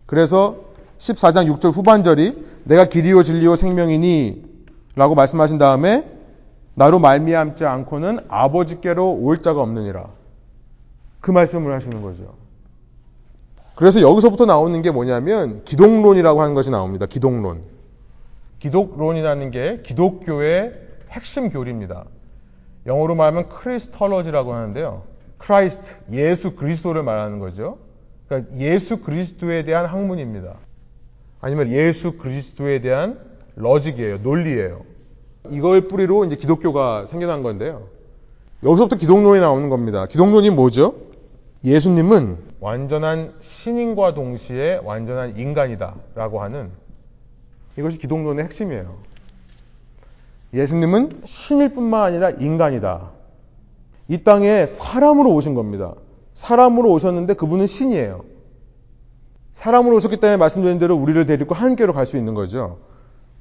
그래서 14장 6절 후반절이 내가 길이요 진리요 생명이니 라고 말씀하신 다음에 나로 말미암지 않고는 아버지께로 올 자가 없느니라. 그 말씀을 하시는 거죠. 그래서 여기서부터 나오는 게 뭐냐면 기독론이라고 하는 것이 나옵니다. 기독론. 기독론이라는 게 기독교의 핵심 교리입니다. 영어로 말하면 Christology라고 하는데요. Christ, 예수 그리스도를 말하는 거죠. 그러니까 예수 그리스도에 대한 학문입니다. 아니면 예수 그리스도에 대한 logic이에요. 논리예요. 이걸 뿌리로 이제 기독교가 생겨난 건데요. 여기서부터 기독론이 나오는 겁니다. 기독론이 뭐죠? 예수님은 완전한 신인과 동시에 완전한 인간이다. 라고 하는 이것이 기독론의 핵심이에요. 예수님은 신일 뿐만 아니라 인간이다. 이 땅에 사람으로 오신 겁니다. 사람으로 오셨는데 그분은 신이에요. 사람으로 오셨기 때문에 말씀드린 대로 우리를 데리고 하나님께로 갈 수 있는 거죠.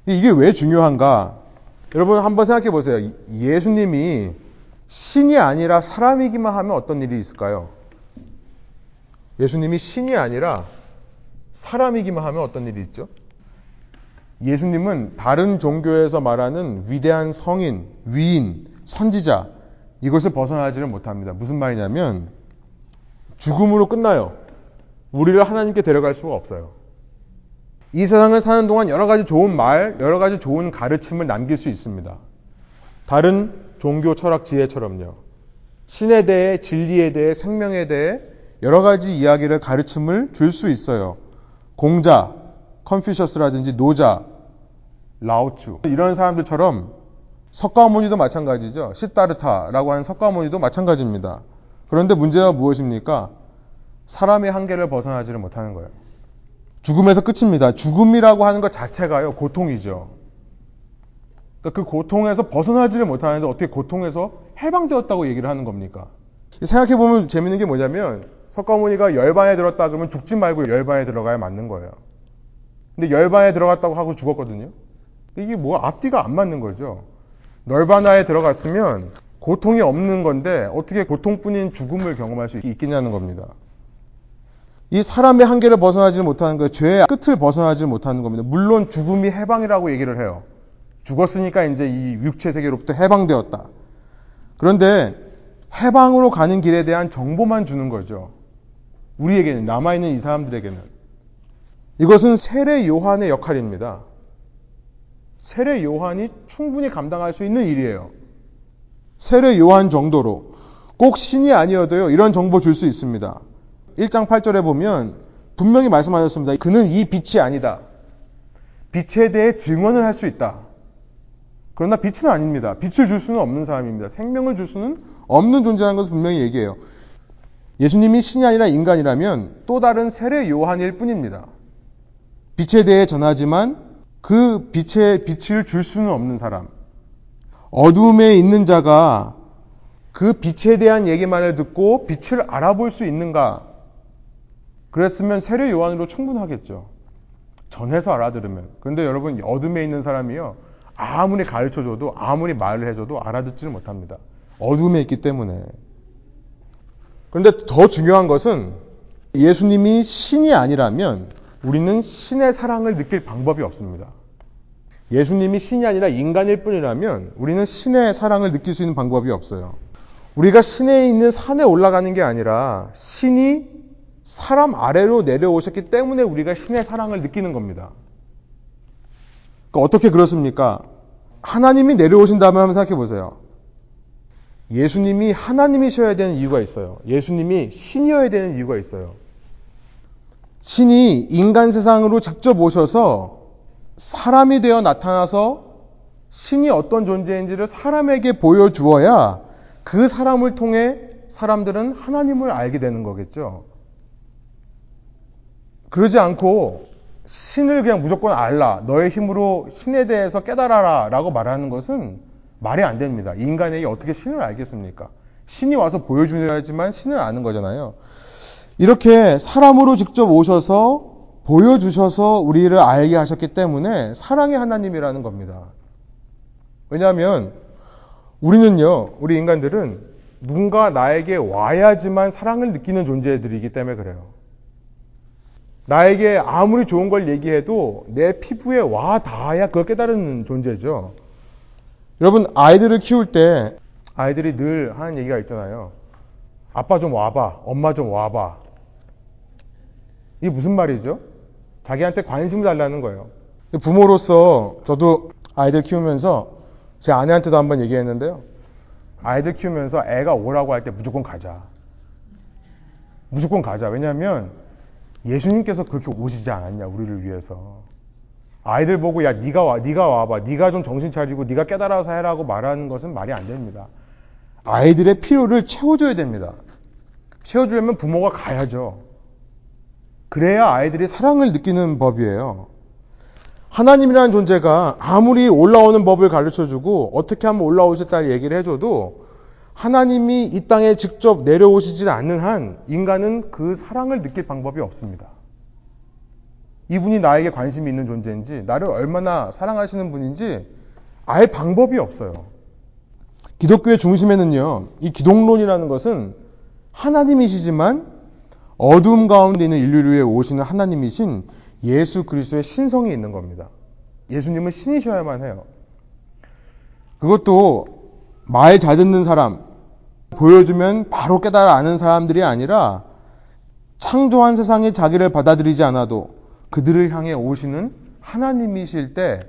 이게 왜 중요한가? 여러분 한번 생각해 보세요. 예수님이 신이 아니라 사람이기만 하면 어떤 일이 있을까요? 예수님이 신이 아니라 사람이기만 하면 어떤 일이 있죠? 예수님은 다른 종교에서 말하는 위대한 성인, 위인, 선지자, 이것을 벗어나지를 못합니다. 무슨 말이냐면, 죽음으로 끝나요. 우리를 하나님께 데려갈 수가 없어요. 이 세상을 사는 동안 여러 가지 좋은 말, 여러 가지 좋은 가르침을 남길 수 있습니다. 다른 종교 철학 지혜처럼요. 신에 대해, 진리에 대해, 생명에 대해 여러 가지 이야기를 가르침을 줄 수 있어요. 공자, 컨퓨셔스라든지 노자, 라오추 이런 사람들처럼 석가모니도 마찬가지죠. 시타르타라고 하는 석가모니도 마찬가지입니다. 그런데 문제가 무엇입니까? 사람의 한계를 벗어나지를 못하는 거예요. 죽음에서 끝입니다. 죽음이라고 하는 것 자체가요, 고통이죠. 그러니까 그 고통에서 벗어나지를 못하는데 어떻게 고통에서 해방되었다고 얘기를 하는 겁니까? 생각해보면 재밌는 게 뭐냐면, 석가모니가 열반에 들었다 그러면 죽지 말고 열반에 들어가야 맞는 거예요. 근데 열반에 들어갔다고 하고 죽었거든요. 이게 뭐 앞뒤가 안 맞는 거죠. 널바나에 들어갔으면 고통이 없는 건데 어떻게 고통뿐인 죽음을 경험할 수 있겠냐는 겁니다. 이 사람의 한계를 벗어나지 못하는 거, 죄의 끝을 벗어나지 못하는 겁니다. 물론 죽음이 해방이라고 얘기를 해요. 죽었으니까 이제 이 육체 세계로부터 해방되었다. 그런데 해방으로 가는 길에 대한 정보만 주는 거죠. 우리에게는, 남아있는 이 사람들에게는. 이것은 세례 요한의 역할입니다. 세례 요한이 충분히 감당할 수 있는 일이에요. 세례 요한 정도로. 꼭 신이 아니어도요, 이런 정보 줄 수 있습니다. 1장 8절에 보면 분명히 말씀하셨습니다. 그는 이 빛이 아니다. 빛에 대해 증언을 할 수 있다. 그러나 빛은 아닙니다. 빛을 줄 수는 없는 사람입니다. 생명을 줄 수는 없는 존재라는 것을 분명히 얘기해요. 예수님이 신이 아니라 인간이라면 또 다른 세례 요한일 뿐입니다. 빛에 대해 전하지만 그 빛의 빛을 줄 수는 없는 사람. 어둠에 있는 자가 그 빛에 대한 얘기만을 듣고 빛을 알아볼 수 있는가? 그랬으면 세례 요한으로 충분하겠죠. 전해서 알아들으면. 그런데 여러분, 어둠에 있는 사람이요. 아무리 가르쳐 줘도, 아무리 말을 해줘도 알아듣지를 못합니다. 어둠에 있기 때문에. 그런데 더 중요한 것은 예수님이 신이 아니라면 우리는 신의 사랑을 느낄 방법이 없습니다. 예수님이 신이 아니라 인간일 뿐이라면 우리는 신의 사랑을 느낄 수 있는 방법이 없어요. 우리가 신에 있는 산에 올라가는 게 아니라 신이 사람 아래로 내려오셨기 때문에 우리가 신의 사랑을 느끼는 겁니다. 그러니까 어떻게 그렇습니까? 하나님이 내려오신다면 한번 생각해 보세요. 예수님이 하나님이셔야 되는 이유가 있어요. 예수님이 신이어야 되는 이유가 있어요. 신이 인간 세상으로 직접 오셔서 사람이 되어 나타나서 신이 어떤 존재인지를 사람에게 보여주어야 그 사람을 통해 사람들은 하나님을 알게 되는 거겠죠. 그러지 않고 신을 그냥 무조건 알라. 너의 힘으로 신에 대해서 깨달아라. 라고 말하는 것은 말이 안 됩니다. 인간에게 어떻게 신을 알겠습니까? 신이 와서 보여주야지만 신을 아는 거잖아요. 이렇게 사람으로 직접 오셔서 보여주셔서 우리를 알게 하셨기 때문에 사랑의 하나님이라는 겁니다. 왜냐하면 우리는요, 우리 인간들은 누군가 나에게 와야지만 사랑을 느끼는 존재들이기 때문에 그래요. 나에게 아무리 좋은 걸 얘기해도 내 피부에 와 닿아야 그걸 깨달은 존재죠. 여러분, 아이들을 키울 때 아이들이 늘 하는 얘기가 있잖아요. 아빠 좀 와봐. 엄마 좀 와봐. 이게 무슨 말이죠? 자기한테 관심을 달라는 거예요. 부모로서 저도 아이들 키우면서 제 아내한테도 한번 얘기했는데요. 아이들 키우면서 애가 오라고 할 때 무조건 가자. 무조건 가자. 왜냐하면 예수님께서 그렇게 오시지 않았냐 우리를 위해서. 아이들 보고 야 네가 와 네가 와봐 네가 좀 정신 차리고 네가 깨달아서 해라고 말하는 것은 말이 안 됩니다. 아이들의 필요를 채워줘야 됩니다. 채워주려면 부모가 가야죠. 그래야 아이들이 사랑을 느끼는 법이에요. 하나님이라는 존재가 아무리 올라오는 법을 가르쳐 주고 어떻게 하면 올라오셨다를 얘기를 해줘도 하나님이 이 땅에 직접 내려오시지 않는 한 인간은 그 사랑을 느낄 방법이 없습니다. 이분이 나에게 관심이 있는 존재인지 나를 얼마나 사랑하시는 분인지 알 방법이 없어요. 기독교의 중심에는요, 이 기독론이라는 것은 하나님이시지만 어둠 가운데 있는 인류를 위해 오시는 하나님이신 예수 그리스도의 신성이 있는 겁니다. 예수님은 신이셔야만 해요. 그것도 말 잘 듣는 사람, 보여주면 바로 깨달아 아는 사람들이 아니라 창조한 세상에 자기를 받아들이지 않아도 그들을 향해 오시는 하나님이실 때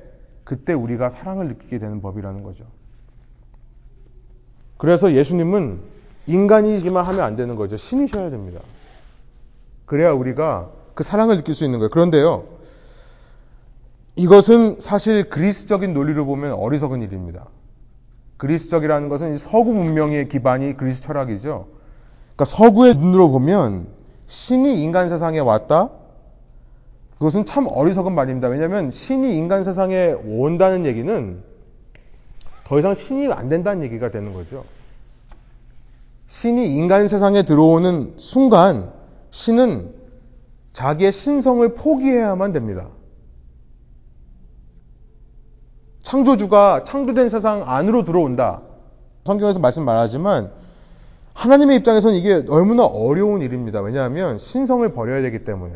그때 우리가 사랑을 느끼게 되는 법이라는 거죠. 그래서 예수님은 인간이기만 하면 안 되는 거죠. 신이셔야 됩니다. 그래야 우리가 그 사랑을 느낄 수 있는 거예요. 그런데요. 이것은 사실 그리스적인 논리로 보면 어리석은 일입니다. 그리스적이라는 것은 서구 문명의 기반이 그리스 철학이죠. 그러니까 서구의 눈으로 보면 신이 인간 세상에 왔다? 그것은 참 어리석은 말입니다. 왜냐하면 신이 인간 세상에 온다는 얘기는 더 이상 신이 안 된다는 얘기가 되는 거죠. 신이 인간 세상에 들어오는 순간 신은 자기의 신성을 포기해야만 됩니다. 창조주가 창조된 세상 안으로 들어온다. 성경에서 말씀 말하지만 하나님의 입장에서는 이게 얼마나 어려운 일입니다. 왜냐하면 신성을 버려야 되기 때문에.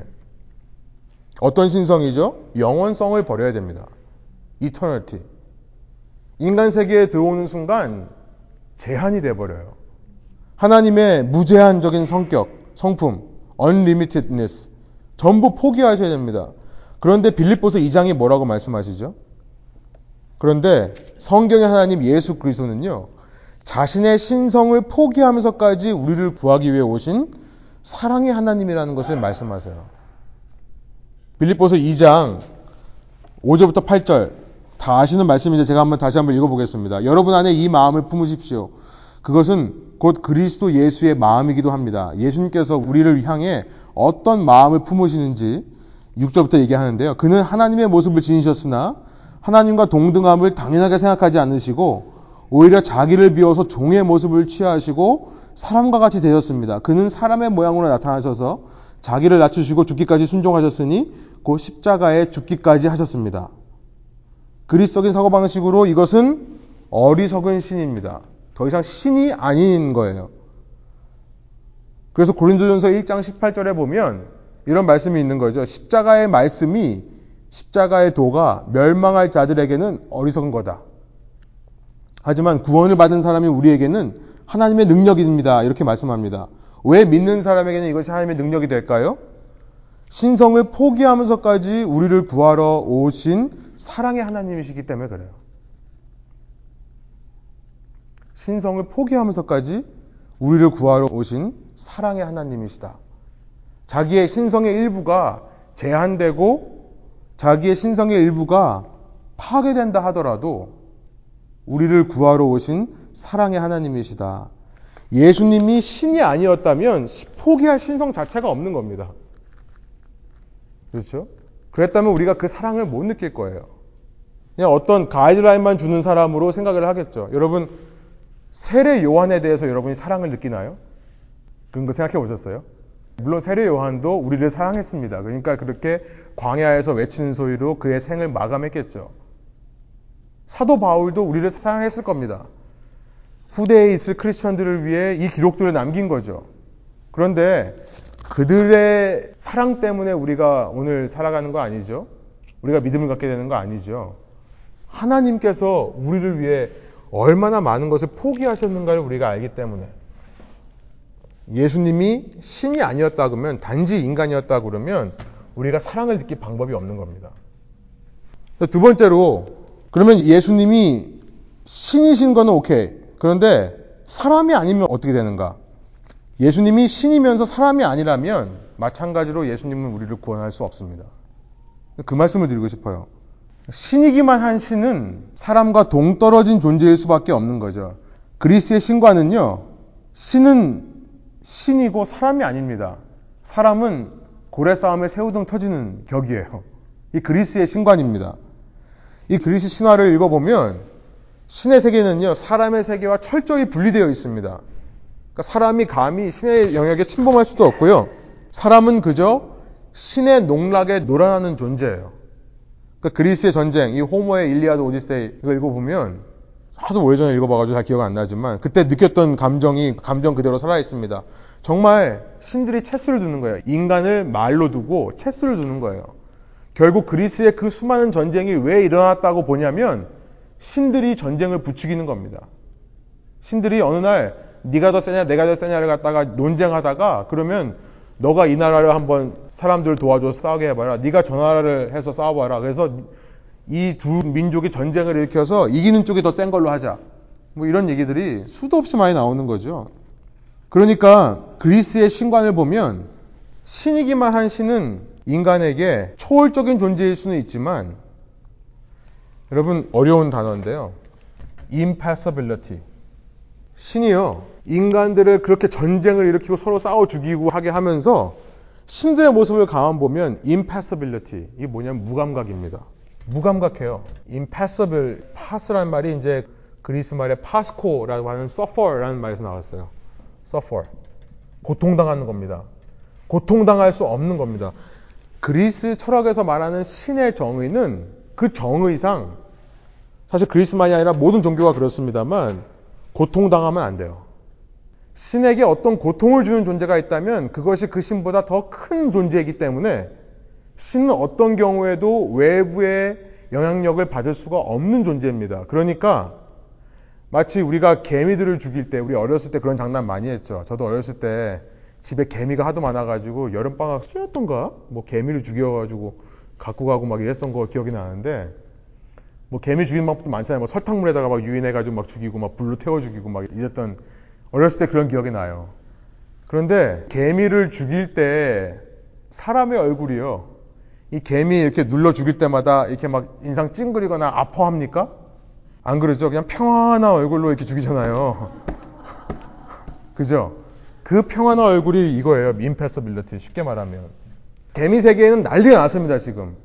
어떤 신성이죠? 영원성을 버려야 됩니다. 이터널티. 인간 세계에 들어오는 순간 제한이 돼 버려요. 하나님의 무제한적인 성격, 성품, unlimitedness 전부 포기하셔야 됩니다. 그런데 빌립보서 2장이 뭐라고 말씀하시죠? 그런데 성경의 하나님 예수 그리스도는요. 자신의 신성을 포기하면서까지 우리를 구하기 위해 오신 사랑의 하나님이라는 것을 말씀하세요. 빌립보서 2장 5절부터 8절 다 아시는 말씀인데 제가 한번 다시 한번 읽어보겠습니다. 여러분 안에 이 마음을 품으십시오. 그것은 곧 그리스도 예수의 마음이기도 합니다. 예수님께서 우리를 향해 어떤 마음을 품으시는지 6절부터 얘기하는데요. 그는 하나님의 모습을 지니셨으나 하나님과 동등함을 당연하게 생각하지 않으시고 오히려 자기를 비워서 종의 모습을 취하시고 사람과 같이 되셨습니다. 그는 사람의 모양으로 나타나셔서 자기를 낮추시고 죽기까지 순종하셨으니 곧 십자가에 죽기까지 하셨습니다. 그리스적인 사고방식으로 이것은 어리석은 신입니다. 더 이상 신이 아닌 거예요. 그래서 고린도전서 1장 18절에 보면 이런 말씀이 있는 거죠. 십자가의 말씀이 십자가의 도가 멸망할 자들에게는 어리석은 거다. 하지만 구원을 받은 사람이 우리에게는 하나님의 능력입니다. 이렇게 말씀합니다. 왜 믿는 사람에게는 이것이 하나님의 능력이 될까요? 신성을 포기하면서까지 우리를 구하러 오신 사랑의 하나님이시기 때문에 그래요. 신성을 포기하면서까지 우리를 구하러 오신 사랑의 하나님이시다. 자기의 신성의 일부가 제한되고 자기의 신성의 일부가 파괴된다 하더라도 우리를 구하러 오신 사랑의 하나님이시다. 예수님이 신이 아니었다면 포기할 신성 자체가 없는 겁니다. 그렇죠? 그랬다면 우리가 그 사랑을 못 느낄 거예요. 그냥 어떤 가이드라인만 주는 사람으로 생각을 하겠죠. 여러분, 세례 요한에 대해서 여러분이 사랑을 느끼나요? 그런 거 생각해 보셨어요? 물론 세례 요한도 우리를 사랑했습니다. 그러니까 그렇게 광야에서 외치는 소리로 그의 생을 마감했겠죠. 사도 바울도 우리를 사랑했을 겁니다. 후대에 있을 크리스천들을 위해 이 기록들을 남긴 거죠. 그런데 그들의 사랑 때문에 우리가 오늘 살아가는 거 아니죠? 우리가 믿음을 갖게 되는 거 아니죠? 하나님께서 우리를 위해 얼마나 많은 것을 포기하셨는가를 우리가 알기 때문에 예수님이 신이 아니었다 그러면 단지 인간이었다 그러면 우리가 사랑을 느낄 방법이 없는 겁니다. 두 번째로 그러면 예수님이 신이신 거는 오케이. 그런데 사람이 아니면 어떻게 되는가? 예수님이 신이면서 사람이 아니라면 마찬가지로 예수님은 우리를 구원할 수 없습니다. 그 말씀을 드리고 싶어요. 신이기만 한 신은 사람과 동떨어진 존재일 수밖에 없는 거죠. 그리스의 신과는요, 신은 신이고 사람이 아닙니다. 사람은 고래 싸움에 새우등 터지는 격이에요. 이 그리스의 신관입니다. 이 그리스 신화를 읽어보면 신의 세계는요, 사람의 세계와 철저히 분리되어 있습니다. 그러니까 사람이 감히 신의 영역에 침범할 수도 없고요. 사람은 그저 신의 농락에 놀아나는 존재예요. 그러니까 그리스의 전쟁, 이 호모의 일리아드 오디세이 이거 읽어보면 하도 오래전에 읽어봐가지고 잘 기억 안 나지만 그때 느꼈던 감정이 감정 그대로 살아 있습니다. 정말 신들이 체스를 두는 거예요. 인간을 말로 두고 체스를 두는 거예요. 결국 그리스의 그 수많은 전쟁이 왜 일어났다고 보냐면 신들이 전쟁을 부추기는 겁니다. 신들이 어느 날 네가 더 세냐 내가 더 세냐를 갖다가 논쟁하다가 그러면 너가 이 나라를 한번 사람들 도와줘 싸우게 해봐라. 네가 저 나라를 해서 싸워봐라. 그래서 이 두 민족이 전쟁을 일으켜서 이기는 쪽이 더 센 걸로 하자. 뭐 이런 얘기들이 수도 없이 많이 나오는 거죠. 그러니까 그리스의 신관을 보면 신이기만 한 신은 인간에게 초월적인 존재일 수는 있지만 여러분 어려운 단어인데요. impassibility. 신이요. 인간들을 그렇게 전쟁을 일으키고 서로 싸워 죽이고 하게 하면서 신들의 모습을 가만 보면 impassibility. 이게 뭐냐면 무감각입니다. 무감각해요. impassible, pass라는 말이 이제 그리스 말의 pasco라고 하는 suffer라는 말에서 나왔어요. suffer. 고통당하는 겁니다. 고통당할 수 없는 겁니다. 그리스 철학에서 말하는 신의 정의는 그 정의상 사실 그리스만이 아니라 모든 종교가 그렇습니다만 고통당하면 안 돼요. 신에게 어떤 고통을 주는 존재가 있다면 그것이 그 신보다 더 큰 존재이기 때문에 신은 어떤 경우에도 외부의 영향력을 받을 수가 없는 존재입니다. 그러니까 마치 우리가 개미들을 죽일 때 우리 어렸을 때 그런 장난 많이 했죠. 저도 어렸을 때 집에 개미가 하도 많아가지고 여름방학 수였던가 뭐 개미를 죽여가지고 갖고 가고 막 이랬던 거 기억이 나는데 뭐 개미 죽이는 방법도 많잖아요. 뭐 설탕물에다가 막 유인해가지고 막 죽이고 막 불로 태워 죽이고 막 이랬던 어렸을 때 그런 기억이 나요. 그런데 개미를 죽일 때 사람의 얼굴이요. 이 개미 이렇게 눌러 죽일 때마다 이렇게 막 인상 찡그리거나 아파합니까? 안 그러죠? 그냥 평안한 얼굴로 이렇게 죽이잖아요. 그죠? 그 평안한 얼굴이 이거예요. 임패서빌리티. 쉽게 말하면. 개미 세계에는 난리가 났습니다, 지금.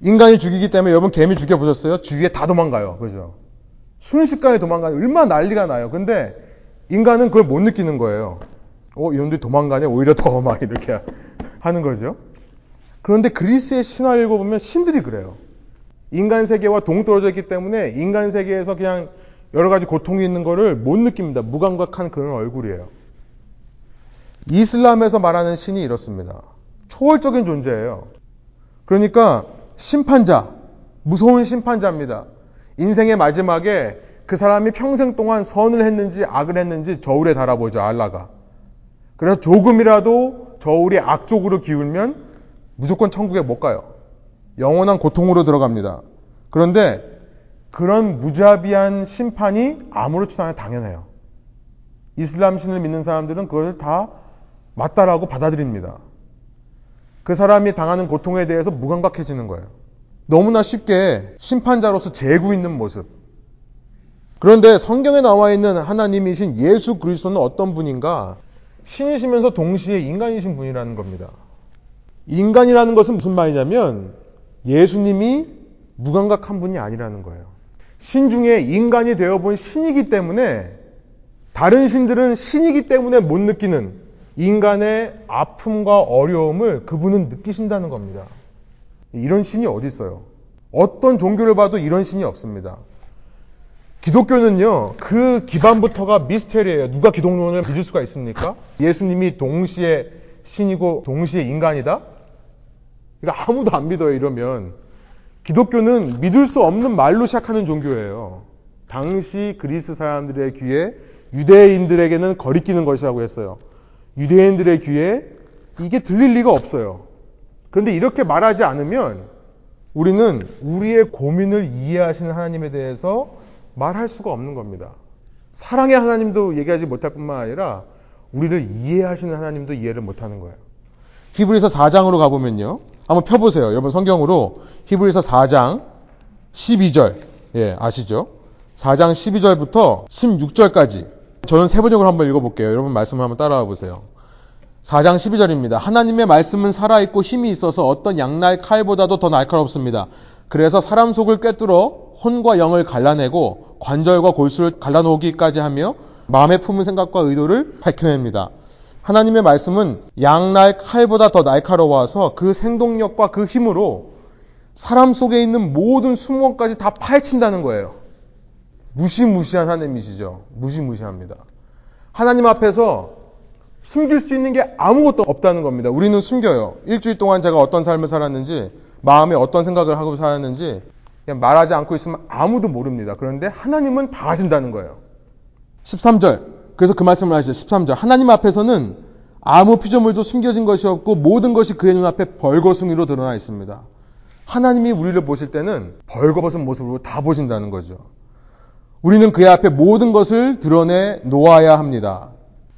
인간이 죽이기 때문에 여러분 개미 죽여보셨어요? 주위에 다 도망가요. 그죠? 순식간에 도망가요. 얼마나 난리가 나요. 근데 인간은 그걸 못 느끼는 거예요. 어, 이놈들이 도망가냐? 오히려 더 막 이렇게 하는 거죠. 그런데 그리스의 신화를 읽어보면 신들이 그래요. 인간 세계와 동떨어져 있기 때문에 인간 세계에서 그냥 여러 가지 고통이 있는 거를 못 느낍니다. 무감각한 그런 얼굴이에요. 이슬람에서 말하는 신이 이렇습니다. 초월적인 존재예요. 그러니까 심판자, 무서운 심판자입니다. 인생의 마지막에 그 사람이 평생 동안 선을 했는지 악을 했는지 저울에 달아보죠, 알라가. 그래서 조금이라도 저울이 악 쪽으로 기울면 무조건 천국에 못 가요. 영원한 고통으로 들어갑니다. 그런데 그런 무자비한 심판이 아무렇지도 않아 당연해요. 이슬람 신을 믿는 사람들은 그것을 다 맞다라고 받아들입니다. 그 사람이 당하는 고통에 대해서 무감각해지는 거예요. 너무나 쉽게 심판자로서 재고 있는 모습. 그런데 성경에 나와 있는 하나님이신 예수 그리스도는 어떤 분인가? 신이시면서 동시에 인간이신 분이라는 겁니다. 인간이라는 것은 무슨 말이냐면 예수님이 무감각한 분이 아니라는 거예요. 신 중에 인간이 되어본 신이기 때문에 다른 신들은 신이기 때문에 못 느끼는 인간의 아픔과 어려움을 그분은 느끼신다는 겁니다. 이런 신이 어디 있어요? 어떤 종교를 봐도 이런 신이 없습니다. 기독교는요, 그 기반부터가 미스테리예요. 누가 기독론을 믿을 수가 있습니까? 예수님이 동시에 신이고 동시에 인간이다? 그러니까 아무도 안 믿어요, 이러면. 기독교는 믿을 수 없는 말로 시작하는 종교예요. 당시 그리스 사람들의 귀에 유대인들에게는 거리끼는 것이라고 했어요. 유대인들의 귀에 이게 들릴 리가 없어요. 그런데 이렇게 말하지 않으면 우리는 우리의 고민을 이해하시는 하나님에 대해서 말할 수가 없는 겁니다. 사랑의 하나님도 얘기하지 못할 뿐만 아니라 우리를 이해하시는 하나님도 이해를 못하는 거예요. 히브리서 4장으로 가보면요. 한번 펴보세요. 여러분 성경으로 히브리서 4장 12절. 예, 아시죠? 4장 12절부터 16절까지. 저는 세 번역으로 한번 읽어볼게요. 여러분 말씀을 한번 따라와 보세요. 4장 12절입니다. 하나님의 말씀은 살아있고 힘이 있어서 어떤 양날 칼보다도 더 날카롭습니다. 그래서 사람 속을 꿰뚫어 혼과 영을 갈라내고 관절과 골수를 갈라놓기까지 하며 마음에 품은 생각과 의도를 밝혀냅니다. 하나님의 말씀은 양날 칼보다 더 날카로워서 그 생동력과 그 힘으로 사람 속에 있는 모든 수모까지 다 파헤친다는 거예요. 무시무시한 하나님이시죠. 무시무시합니다. 하나님 앞에서 숨길 수 있는 게 아무것도 없다는 겁니다. 우리는 숨겨요. 일주일 동안 제가 어떤 삶을 살았는지, 마음에 어떤 생각을 하고 살았는지, 그냥 말하지 않고 있으면 아무도 모릅니다. 그런데 하나님은 다 아신다는 거예요. 13절. 그래서 그 말씀을 하시죠. 13절. 하나님 앞에서는 아무 피조물도 숨겨진 것이 없고 모든 것이 그의 눈앞에 벌거숭이로 드러나 있습니다. 하나님이 우리를 보실 때는 벌거벗은 모습으로 다 보신다는 거죠. 우리는 그의 앞에 모든 것을 드러내 놓아야 합니다.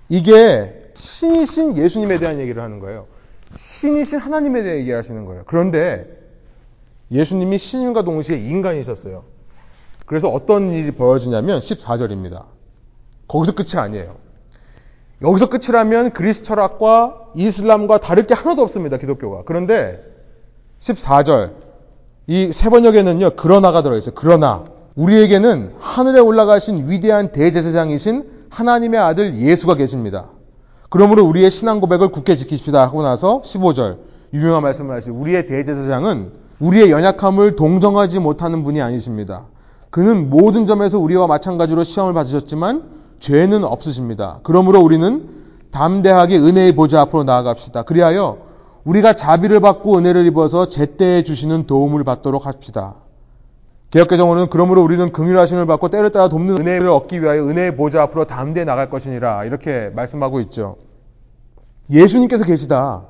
이게 신이신 예수님에 대한 얘기를 하는 거예요. 신이신 하나님에 대해 얘기하시는 거예요. 그런데 예수님이 신과 동시에 인간이셨어요. 그래서 어떤 일이 벌어지냐면 14절입니다. 거기서 끝이 아니에요. 여기서 끝이라면 그리스 철학과 이슬람과 다를 게 하나도 없습니다. 기독교가. 그런데 14절 이 세 번역에는요. 그러나가 들어 있어요. 그러나 우리에게는 하늘에 올라가신 위대한 대제사장이신 하나님의 아들 예수가 계십니다. 그러므로 우리의 신앙 고백을 굳게 지키십시다 하고 나서 15절 유명한 말씀을 하시죠. 우리의 대제사장은 우리의 연약함을 동정하지 못하는 분이 아니십니다. 그는 모든 점에서 우리와 마찬가지로 시험을 받으셨지만 죄는 없으십니다. 그러므로 우리는 담대하게 은혜의 보좌 앞으로 나아갑시다. 그리하여 우리가 자비를 받고 은혜를 입어서 제때에 주시는 도움을 받도록 합시다. 개혁개정원은 그러므로 우리는 긍휼하심을 받고 때를 따라 돕는 은혜를 얻기 위하여 은혜의 보좌 앞으로 담대히 나갈 것이니라 이렇게 말씀하고 있죠. 예수님께서 계시다.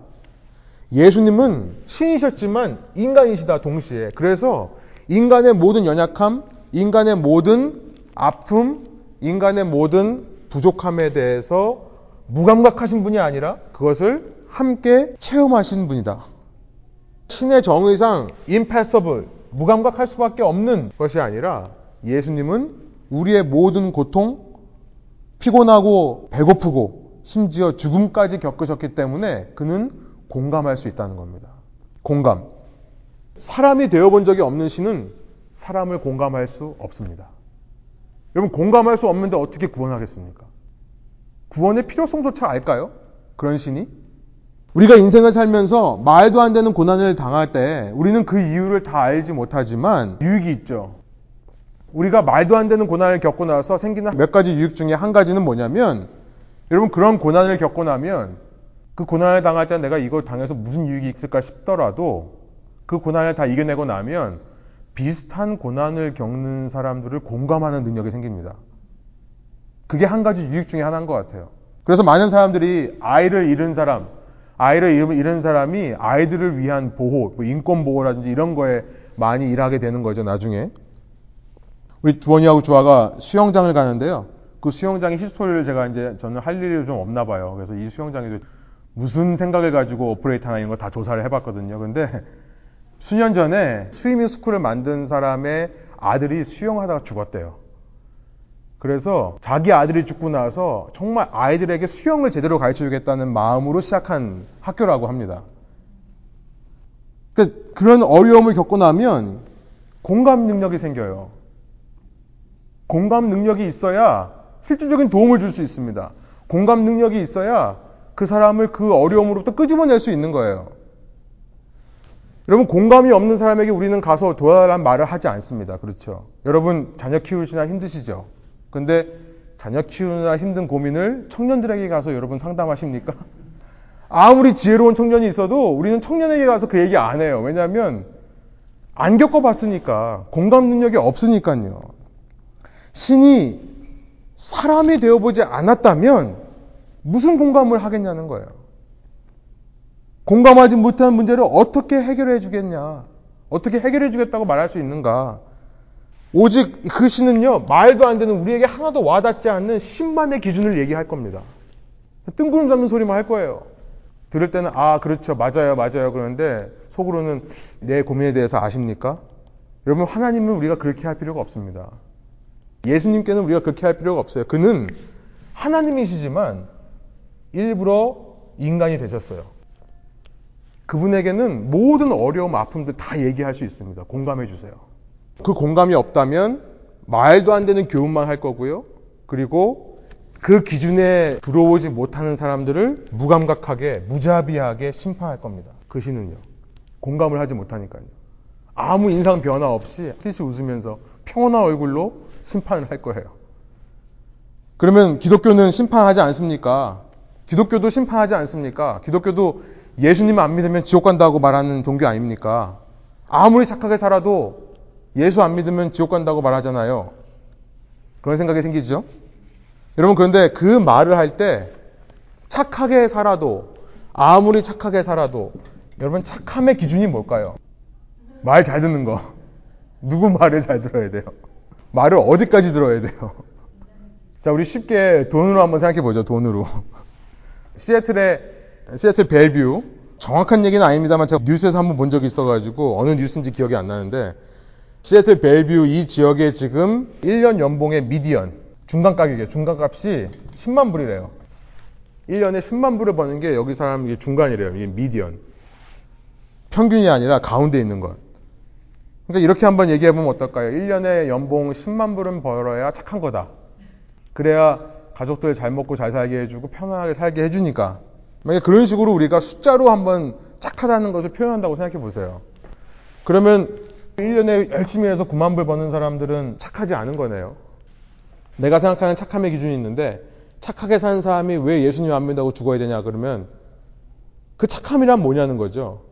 예수님은 신이셨지만 인간이시다 동시에. 그래서 인간의 모든 연약함, 인간의 모든 아픔, 인간의 모든 부족함에 대해서 무감각하신 분이 아니라 그것을 함께 체험하신 분이다. 신의 정의상 impossible, 무감각할 수밖에 없는 것이 아니라 예수님은 우리의 모든 고통, 피곤하고 배고프고 심지어 죽음까지 겪으셨기 때문에 그는 공감할 수 있다는 겁니다. 공감. 사람이 되어본 적이 없는 신은 사람을 공감할 수 없습니다. 여러분 공감할 수 없는데 어떻게 구원하겠습니까? 구원의 필요성조차 알까요? 그런 신이? 우리가 인생을 살면서 말도 안 되는 고난을 당할 때 우리는 그 이유를 다 알지 못하지만 유익이 있죠. 우리가 말도 안 되는 고난을 겪고 나서 생기는 몇 가지 유익 중에 한 가지는 뭐냐면 여러분 그런 고난을 겪고 나면 그 고난을 당할 때 내가 이걸 당해서 무슨 유익이 있을까 싶더라도 그 고난을 다 이겨내고 나면 비슷한 고난을 겪는 사람들을 공감하는 능력이 생깁니다. 그게 한 가지 유익 중에 하나인 것 같아요. 그래서 많은 사람들이 아이를 잃은 사람, 아이를 잃은 사람이 아이들을 위한 보호, 뭐 인권 보호라든지 이런 거에 많이 일하게 되는 거죠, 나중에. 우리 주원이하고 주아가 수영장을 가는데요. 그 수영장의 history를 제가 이제 저는 할 일이 좀 없나 봐요. 그래서 이 수영장에 무슨 생각을 가지고 operate 하나 이런 거 다 조사를 해봤거든요. 근데 수년 전에 swimming school을 만든 사람의 아들이 수영하다가 죽었대요. 그래서 자기 아들이 죽고 나서 정말 아이들에게 수영을 제대로 가르쳐 주겠다는 마음으로 시작한 학교라고 합니다. 그 그런 어려움을 겪고 나면 공감 능력이 생겨요. 공감 능력이 있어야 실질적인 도움을 줄 수 있습니다. 공감 능력이 있어야 그 사람을 그 어려움으로부터 끄집어낼 수 있는 거예요. 여러분, 공감이 없는 사람에게 우리는 가서 도와달라는 말을 하지 않습니다. 그렇죠? 여러분, 자녀 키우시나 힘드시죠? 근데 자녀 키우느라 힘든 고민을 청년들에게 가서 여러분 상담하십니까? 아무리 지혜로운 청년이 있어도 우리는 청년에게 가서 그 얘기 안 해요. 왜냐하면 안 겪어봤으니까 공감 능력이 없으니까요. 신이 사람이 되어보지 않았다면 무슨 공감을 하겠냐는 거예요. 공감하지 못한 문제를 어떻게 해결해 주겠냐? 어떻게 해결해 주겠다고 말할 수 있는가? 오직 그 신은요, 말도 안 되는 우리에게 하나도 와닿지 않는 신만의 기준을 얘기할 겁니다. 뜬구름 잡는 소리만 할 거예요. 들을 때는, 아, 그렇죠. 맞아요. 맞아요. 그러는데 속으로는 내 고민에 대해서 아십니까? 여러분, 하나님은 우리가 그렇게 할 필요가 없습니다. 예수님께는 우리가 그렇게 할 필요가 없어요. 그는 하나님이시지만 일부러 인간이 되셨어요. 그분에게는 모든 어려움, 아픔들 다 얘기할 수 있습니다. 공감해 주세요. 그 공감이 없다면 말도 안 되는 교훈만 할 거고요. 그리고 그 기준에 들어오지 못하는 사람들을 무감각하게, 무자비하게 심판할 겁니다. 그 신은요. 공감을 하지 못하니까요. 아무 인상 변화 없이 실시 웃으면서 평온한 얼굴로 심판을 할 거예요. 그러면 기독교는 심판하지 않습니까? 기독교도 심판하지 않습니까? 기독교도 예수님 안 믿으면 지옥 간다고 말하는 종교 아닙니까? 아무리 착하게 살아도 예수 안 믿으면 지옥 간다고 말하잖아요. 그런 생각이 생기죠? 여러분, 그런데 그 말을 할 때 착하게 살아도, 아무리 착하게 살아도, 여러분, 착함의 기준이 뭘까요? 말 잘 듣는 거. 누구 말을 잘 들어야 돼요? 말을 어디까지 들어야 돼요? 자, 우리 쉽게 돈으로 한번 생각해 보죠, 돈으로. 시애틀의, 시애틀 벨뷰. 정확한 얘기는 아닙니다만 제가 뉴스에서 한번 본 적이 있어가지고 어느 뉴스인지 기억이 안 나는데 시애틀 벨뷰 이 지역에 지금 1년 연봉의 미디언, 중간 가격이에요. 중간 값이 10만 불이래요. 1년에 10만 불을 버는 게 여기 사람 이게 중간이래요. 이게 미디언. 평균이 아니라 가운데 있는 것. 그러니까 이렇게 한번 얘기해 보면 어떨까요? 1년에 연봉 10만 불은 벌어야 착한 거다. 그래야 가족들 잘 먹고 잘 살게 해주고 편안하게 살게 해주니까. 만약 그런 식으로 우리가 숫자로 한번 착하다는 것을 표현한다고 생각해 보세요. 그러면 1년에 열심히 해서 9만 불 버는 사람들은 착하지 않은 거네요. 내가 생각하는 착함의 기준이 있는데 착하게 사는 사람이 왜 예수님 안 믿다고 죽어야 되냐 그러면 그 착함이란 뭐냐는 거죠.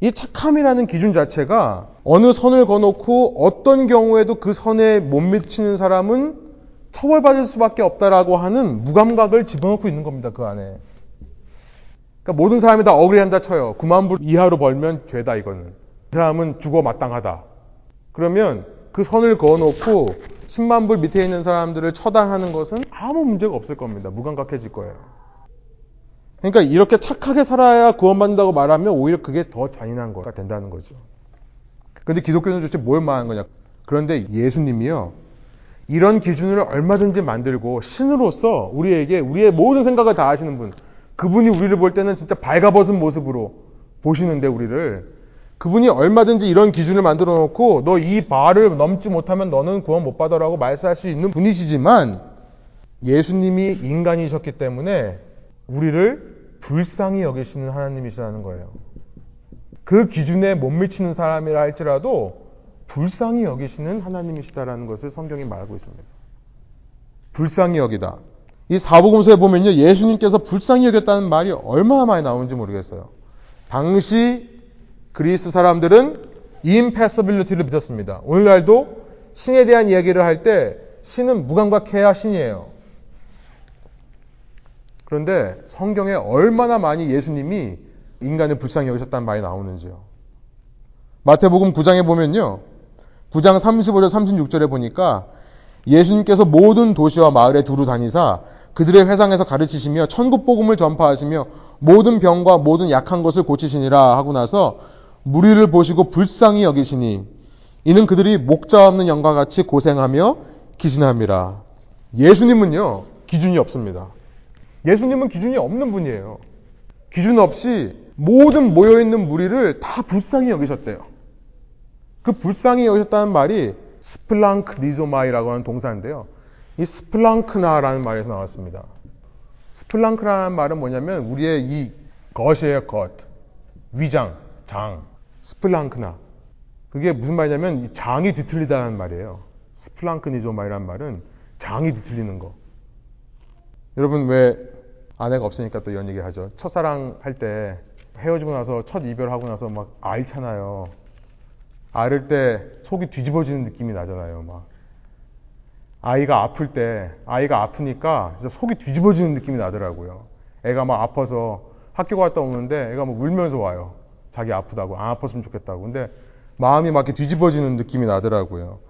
이 착함이라는 기준 자체가 어느 선을 거놓고 어떤 경우에도 그 선에 못 미치는 사람은 처벌받을 수밖에 없다라고 하는 무감각을 집어넣고 있는 겁니다. 그 안에. 그러니까 모든 사람이 다 억울해한다 쳐요. 9만 불 이하로 벌면 죄다 이거는. 그 사람은 죽어 마땅하다. 그러면 그 선을 그어놓고 10만 불 밑에 있는 사람들을 처단하는 것은 아무 문제가 없을 겁니다. 무감각해질 거예요. 그러니까 이렇게 착하게 살아야 구원받는다고 말하면 오히려 그게 더 잔인한 거가 된다는 거죠. 그런데 기독교는 도대체 뭘 말하는 거냐? 그런데 예수님이요. 이런 기준을 얼마든지 만들고 신으로서 우리에게 우리의 모든 생각을 다 하시는 분. 그분이 우리를 볼 때는 진짜 발가벗은 모습으로 보시는데 우리를 그분이 얼마든지 이런 기준을 만들어 놓고 너 이 바를 넘지 못하면 너는 구원 못 받아라고 말씀할 수 있는 분이시지만 예수님이 인간이셨기 때문에 우리를 불쌍히 여기시는 하나님이시라는 거예요. 그 기준에 못 미치는 사람이라 할지라도 불쌍히 여기시는 하나님이시다라는 것을 성경이 말하고 있습니다. 불쌍히 여기다. 이 사복음서에 보면요. 예수님께서 불쌍히 여겼다는 말이 얼마나 많이 나오는지 모르겠어요. 당시 그리스 사람들은 impossibility를 믿었습니다. 오늘날도 신에 대한 이야기를 할 때 신은 무감각해야 신이에요. 그런데 성경에 얼마나 많이 예수님이 인간을 불쌍히 여기셨다는 말이 나오는지요. 마태복음 9장에 보면요. 9장 35절 36절에 보니까 예수님께서 모든 도시와 마을에 두루 다니사 그들의 회상에서 가르치시며 천국 복음을 전파하시며 모든 병과 모든 약한 것을 고치시니라 하고 나서 무리를 보시고 불쌍히 여기시니 이는 그들이 목자 없는 영과 같이 고생하며 기신함이라. 예수님은요 기준이 없습니다. 예수님은 기준이 없는 분이에요. 기준 없이 모든 모여있는 무리를 다 불쌍히 여기셨대요. 그 불쌍히 여기셨다는 말이 스플랑크 니조마이라고 하는 동사인데요. 이 스플랑크나라는 말에서 나왔습니다. 스플랑크라는 말은 뭐냐면 우리의 이 것이에요, 것. 위장, 장. 스플랑크나. 그게 무슨 말이냐면 이 장이 뒤틀리다는 말이에요. 스플랑크니조마이라는 말은 장이 뒤틀리는 거. 여러분 왜 아내가 없으니까 또 이런 얘기 하죠. 첫사랑 할 때 헤어지고 나서 첫 이별하고 나서 막 앓잖아요. 앓을 때 속이 뒤집어지는 느낌이 나잖아요. 막 아이가 아플 때 아이가 아프니까 진짜 속이 뒤집어지는 느낌이 나더라고요. 애가 막 아파서 학교 갔다 오는데 애가 막 울면서 와요. 자기 아프다고 안 아팠으면 좋겠다고. 근데 마음이 막 이렇게 뒤집어지는 느낌이 나더라고요.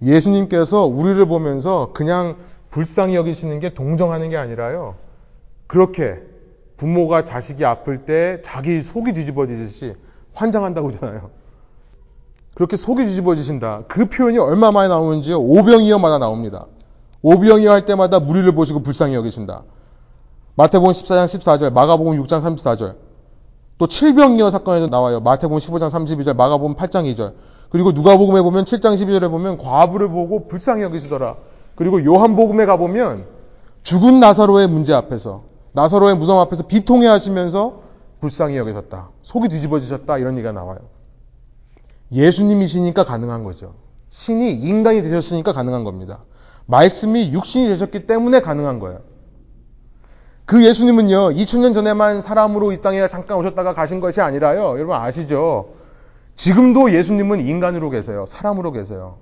예수님께서 우리를 보면서 그냥 불쌍히 여기시는 게 동정하는 게 아니라요. 그렇게 부모가 자식이 아플 때 자기 속이 뒤집어지듯이 환장한다고 하잖아요. 그렇게 속이 뒤집어지신다. 그 표현이 얼마 만에 나오는지요? 오병이어마다 나옵니다. 오병이어 할 때마다 무리를 보시고 불쌍히 여기신다. 마태복음 14장 14절, 마가복음 6장 34절. 또 칠병이어 사건에도 나와요. 마태복음 15장 32절, 마가복음 8장 2절. 그리고 누가복음에 보면 7장 12절에 보면 과부를 보고 불쌍히 여기시더라. 그리고 요한복음에 가 보면 죽은 나사로의 문제 앞에서 나사로의 무덤 앞에서 비통해 하시면서 불쌍히 여기셨다. 속이 뒤집어지셨다. 이런 얘기가 나와요. 예수님이시니까 가능한 거죠. 신이 인간이 되셨으니까 가능한 겁니다. 말씀이 육신이 되셨기 때문에 가능한 거예요. 그 예수님은요, 2000년 전에만 사람으로 이 땅에 잠깐 오셨다가 가신 것이 아니라요, 여러분 아시죠? 지금도 예수님은 인간으로 계세요. 사람으로 계세요.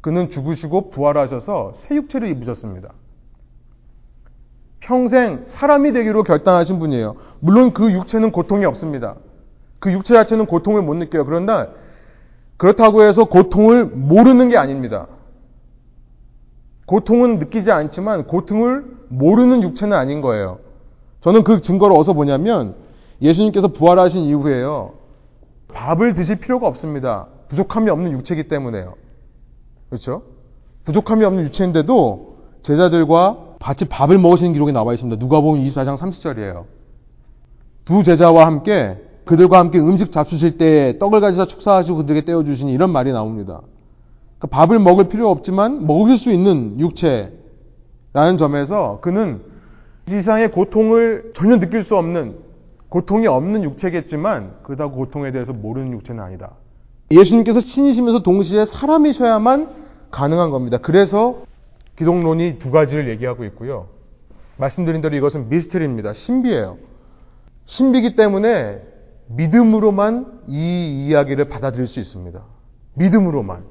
그는 죽으시고 부활하셔서 새 육체를 입으셨습니다. 평생 사람이 되기로 결단하신 분이에요. 물론 그 육체는 고통이 없습니다. 그 육체 자체는 고통을 못 느껴요. 그런데 그렇다고 해서 고통을 모르는 게 아닙니다. 고통은 느끼지 않지만 고통을 모르는 육체는 아닌 거예요. 저는 그 증거를 어디서 보냐면 예수님께서 부활하신 이후에요. 밥을 드실 필요가 없습니다. 부족함이 없는 육체이기 때문에요. 그렇죠? 부족함이 없는 육체인데도 제자들과 같이 밥을 먹으시는 기록이 나와 있습니다. 누가 보면 24장 30절이에요. 두 제자와 함께 그들과 함께 음식 잡수실 때 떡을 가지사 축사하시고 그들에게 떼어주시니 이런 말이 나옵니다. 그러니까 밥을 먹을 필요 없지만 먹을 수 있는 육체 라는 점에서 그는 이상의 고통을 전혀 느낄 수 없는 고통이 없는 육체겠지만 그렇다고 고통에 대해서 모르는 육체는 아니다. 예수님께서 신이시면서 동시에 사람이셔야만 가능한 겁니다. 그래서 기독론이 두 가지를 얘기하고 있고요. 말씀드린 대로 이것은 미스터리입니다. 신비예요. 신비기 때문에 믿음으로만 이 이야기를 받아들일 수 있습니다. 믿음으로만.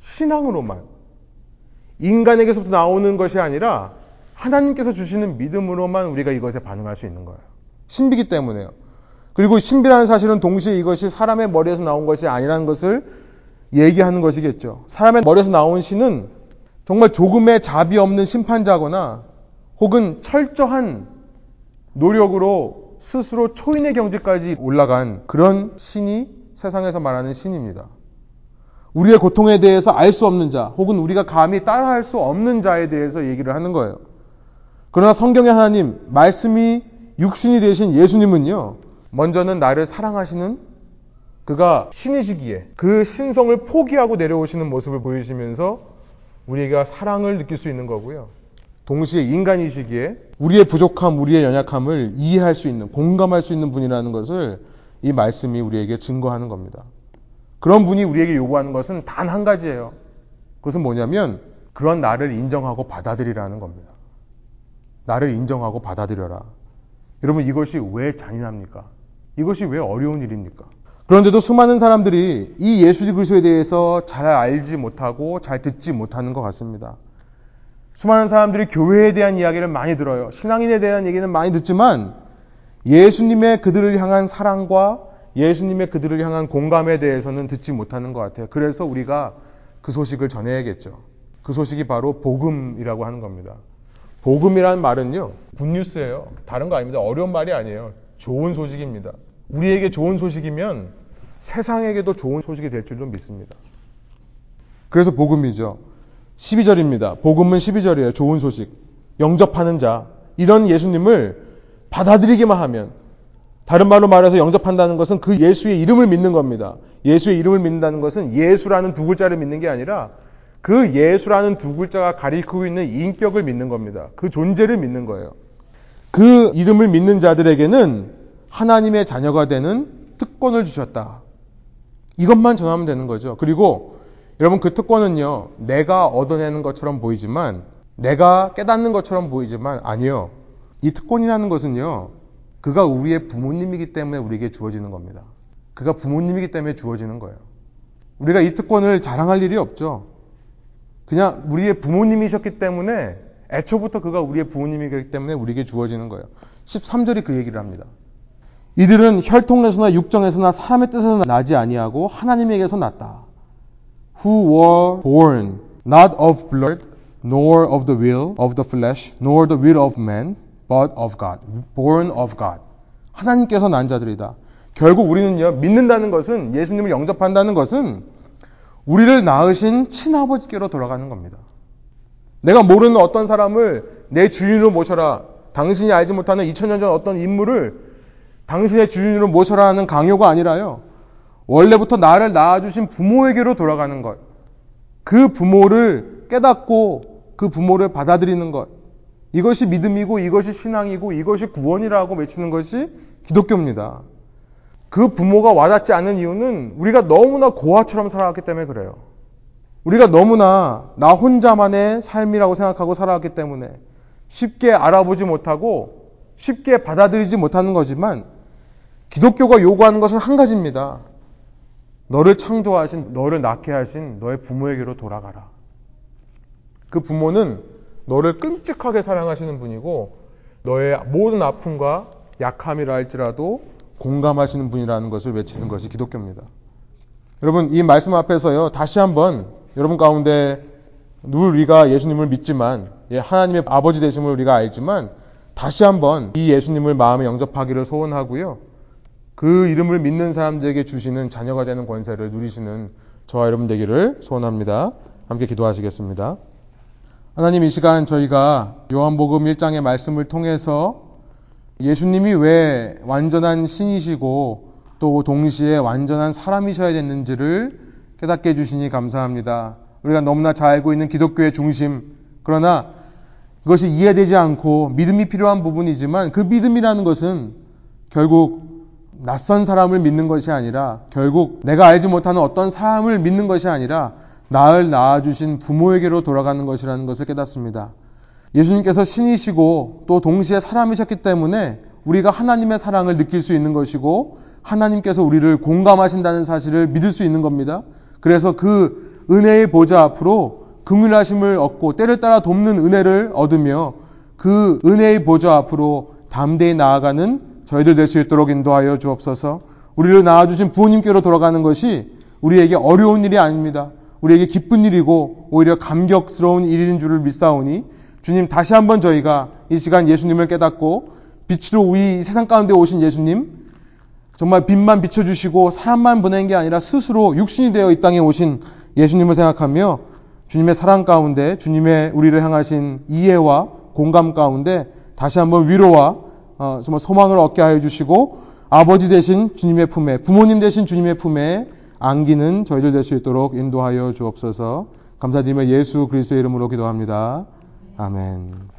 신앙으로만. 인간에게서부터 나오는 것이 아니라 하나님께서 주시는 믿음으로만 우리가 이것에 반응할 수 있는 거예요. 신비기 때문에요. 그리고 신비라는 사실은 동시에 이것이 사람의 머리에서 나온 것이 아니라는 것을 얘기하는 것이겠죠. 사람의 머리에서 나온 신은 정말 조금의 자비 없는 심판자거나 혹은 철저한 노력으로 스스로 초인의 경지까지 올라간 그런 신이 세상에서 말하는 신입니다. 우리의 고통에 대해서 알 수 없는 자, 혹은 우리가 감히 따라할 수 없는 자에 대해서 얘기를 하는 거예요. 그러나 성경의 하나님, 말씀이 육신이 되신 예수님은요, 먼저는 나를 사랑하시는 그가 신이시기에 그 신성을 포기하고 내려오시는 모습을 보여주시면서 우리가 사랑을 느낄 수 있는 거고요. 동시에 인간이시기에 우리의 부족함, 우리의 연약함을 이해할 수 있는, 공감할 수 있는 분이라는 것을 이 말씀이 우리에게 증거하는 겁니다. 그런 분이 우리에게 요구하는 것은 단 한 가지예요. 그것은 뭐냐면 그런 나를 인정하고 받아들이라는 겁니다. 나를 인정하고 받아들여라. 여러분 이것이 왜 잔인합니까? 이것이 왜 어려운 일입니까? 그런데도 수많은 사람들이 이 예수 그리스도에 대해서 잘 알지 못하고 잘 듣지 못하는 것 같습니다. 수많은 사람들이 교회에 대한 이야기를 많이 들어요. 신앙인에 대한 얘기는 많이 듣지만 예수님의 그들을 향한 사랑과 예수님의 그들을 향한 공감에 대해서는 듣지 못하는 것 같아요. 그래서 우리가 그 소식을 전해야겠죠. 그 소식이 바로 복음이라고 하는 겁니다. 복음이라는 말은요, 굿뉴스예요. 다른 거 아닙니다. 어려운 말이 아니에요. 좋은 소식입니다. 우리에게 좋은 소식이면 세상에게도 좋은 소식이 될 줄로 믿습니다. 그래서 복음이죠. 12절입니다. 복음은 12절이에요. 좋은 소식. 영접하는 자. 이런 예수님을 받아들이기만 하면 다른 말로 말해서 영접한다는 것은 그 예수의 이름을 믿는 겁니다. 예수의 이름을 믿는다는 것은 예수라는 두 글자를 믿는 게 아니라 그 예수라는 두 글자가 가리키고 있는 인격을 믿는 겁니다. 그 존재를 믿는 거예요. 그 이름을 믿는 자들에게는 하나님의 자녀가 되는 특권을 주셨다. 이것만 전하면 되는 거죠. 그리고 여러분 그 특권은요, 내가 얻어내는 것처럼 보이지만, 내가 깨닫는 것처럼 보이지만, 아니요. 이 특권이라는 것은요, 그가 우리의 부모님이기 때문에 우리에게 주어지는 겁니다. 그가 부모님이기 때문에 주어지는 거예요. 우리가 이 특권을 자랑할 일이 없죠. 그냥 우리의 부모님이셨기 때문에 애초부터 그가 우리의 부모님이기 때문에 우리에게 주어지는 거예요. 13절이 그 얘기를 합니다. 이들은 혈통에서나 육정에서나 사람의 뜻에서 나지 아니하고 하나님에게서 났다. Who were born not of blood, nor of the will of the flesh, nor the will of man, but of God. Born of God. 하나님께서 난 자들이다. 결국 우리는요, 믿는다는 것은, 예수님을 영접한다는 것은, 우리를 낳으신 친아버지께로 돌아가는 겁니다. 내가 모르는 어떤 사람을 내 주인으로 모셔라. 당신이 알지 못하는 2000년 전 어떤 인물을 당신의 주인으로 모셔라 하는 강요가 아니라요. 원래부터 나를 낳아주신 부모에게로 돌아가는 것. 그 부모를 깨닫고 그 부모를 받아들이는 것. 이것이 믿음이고 이것이 신앙이고 이것이 구원이라고 외치는 것이 기독교입니다. 그 부모가 와닿지 않는 이유는 우리가 너무나 고아처럼 살아왔기 때문에 그래요. 우리가 너무나 나 혼자만의 삶이라고 생각하고 살아왔기 때문에 쉽게 알아보지 못하고 쉽게 받아들이지 못하는 거지만 기독교가 요구하는 것은 한 가지입니다. 너를 창조하신, 너를 낳게 하신 너의 부모에게로 돌아가라. 그 부모는 너를 끔찍하게 사랑하시는 분이고 너의 모든 아픔과 약함이라 할지라도 공감하시는 분이라는 것을 외치는 것이 기독교입니다. 여러분, 이 말씀 앞에서요, 다시 한번 여러분 가운데 누 우리가 예수님을 믿지만, 예, 하나님의 아버지 되심을 우리가 알지만, 다시 한번 이 예수님을 마음에 영접하기를 소원하고요. 그 이름을 믿는 사람들에게 주시는 자녀가 되는 권세를 누리시는 저와 여러분 되기를 소원합니다. 함께 기도하시겠습니다. 하나님 이 시간 저희가 요한복음 1장의 말씀을 통해서 예수님이 왜 완전한 신이시고 또 동시에 완전한 사람이셔야 됐는지를 깨닫게 해주시니 감사합니다. 우리가 너무나 잘 알고 있는 기독교의 중심, 그러나 그것이 이해되지 않고 믿음이 필요한 부분이지만 그 믿음이라는 것은 결국 낯선 사람을 믿는 것이 아니라 결국 내가 알지 못하는 어떤 사람을 믿는 것이 아니라 나를 낳아주신 부모에게로 돌아가는 것이라는 것을 깨닫습니다. 예수님께서 신이시고 또 동시에 사람이셨기 때문에 우리가 하나님의 사랑을 느낄 수 있는 것이고 하나님께서 우리를 공감하신다는 사실을 믿을 수 있는 겁니다. 그래서 그 은혜의 보좌 앞으로 긍휼하심을 얻고 때를 따라 돕는 은혜를 얻으며 그 은혜의 보좌 앞으로 담대히 나아가는 저희들 될 수 있도록 인도하여 주옵소서. 우리를 낳아주신 부모님께로 돌아가는 것이 우리에게 어려운 일이 아닙니다. 우리에게 기쁜 일이고 오히려 감격스러운 일인 줄을 믿사오니 주님 다시 한번 저희가 이 시간 예수님을 깨닫고 빛으로 우리 세상 가운데 오신 예수님 정말 빛만 비춰주시고 사람만 보낸 게 아니라 스스로 육신이 되어 이 땅에 오신 예수님을 생각하며 주님의 사랑 가운데 주님의 우리를 향하신 이해와 공감 가운데 다시 한번 위로와 어, 정말 소망을 얻게 하여 주시고 아버지 대신 주님의 품에 부모님 대신 주님의 품에 안기는 저희들 될 수 있도록 인도하여 주옵소서 감사드리며 예수 그리스도의 이름으로 기도합니다. 아멘.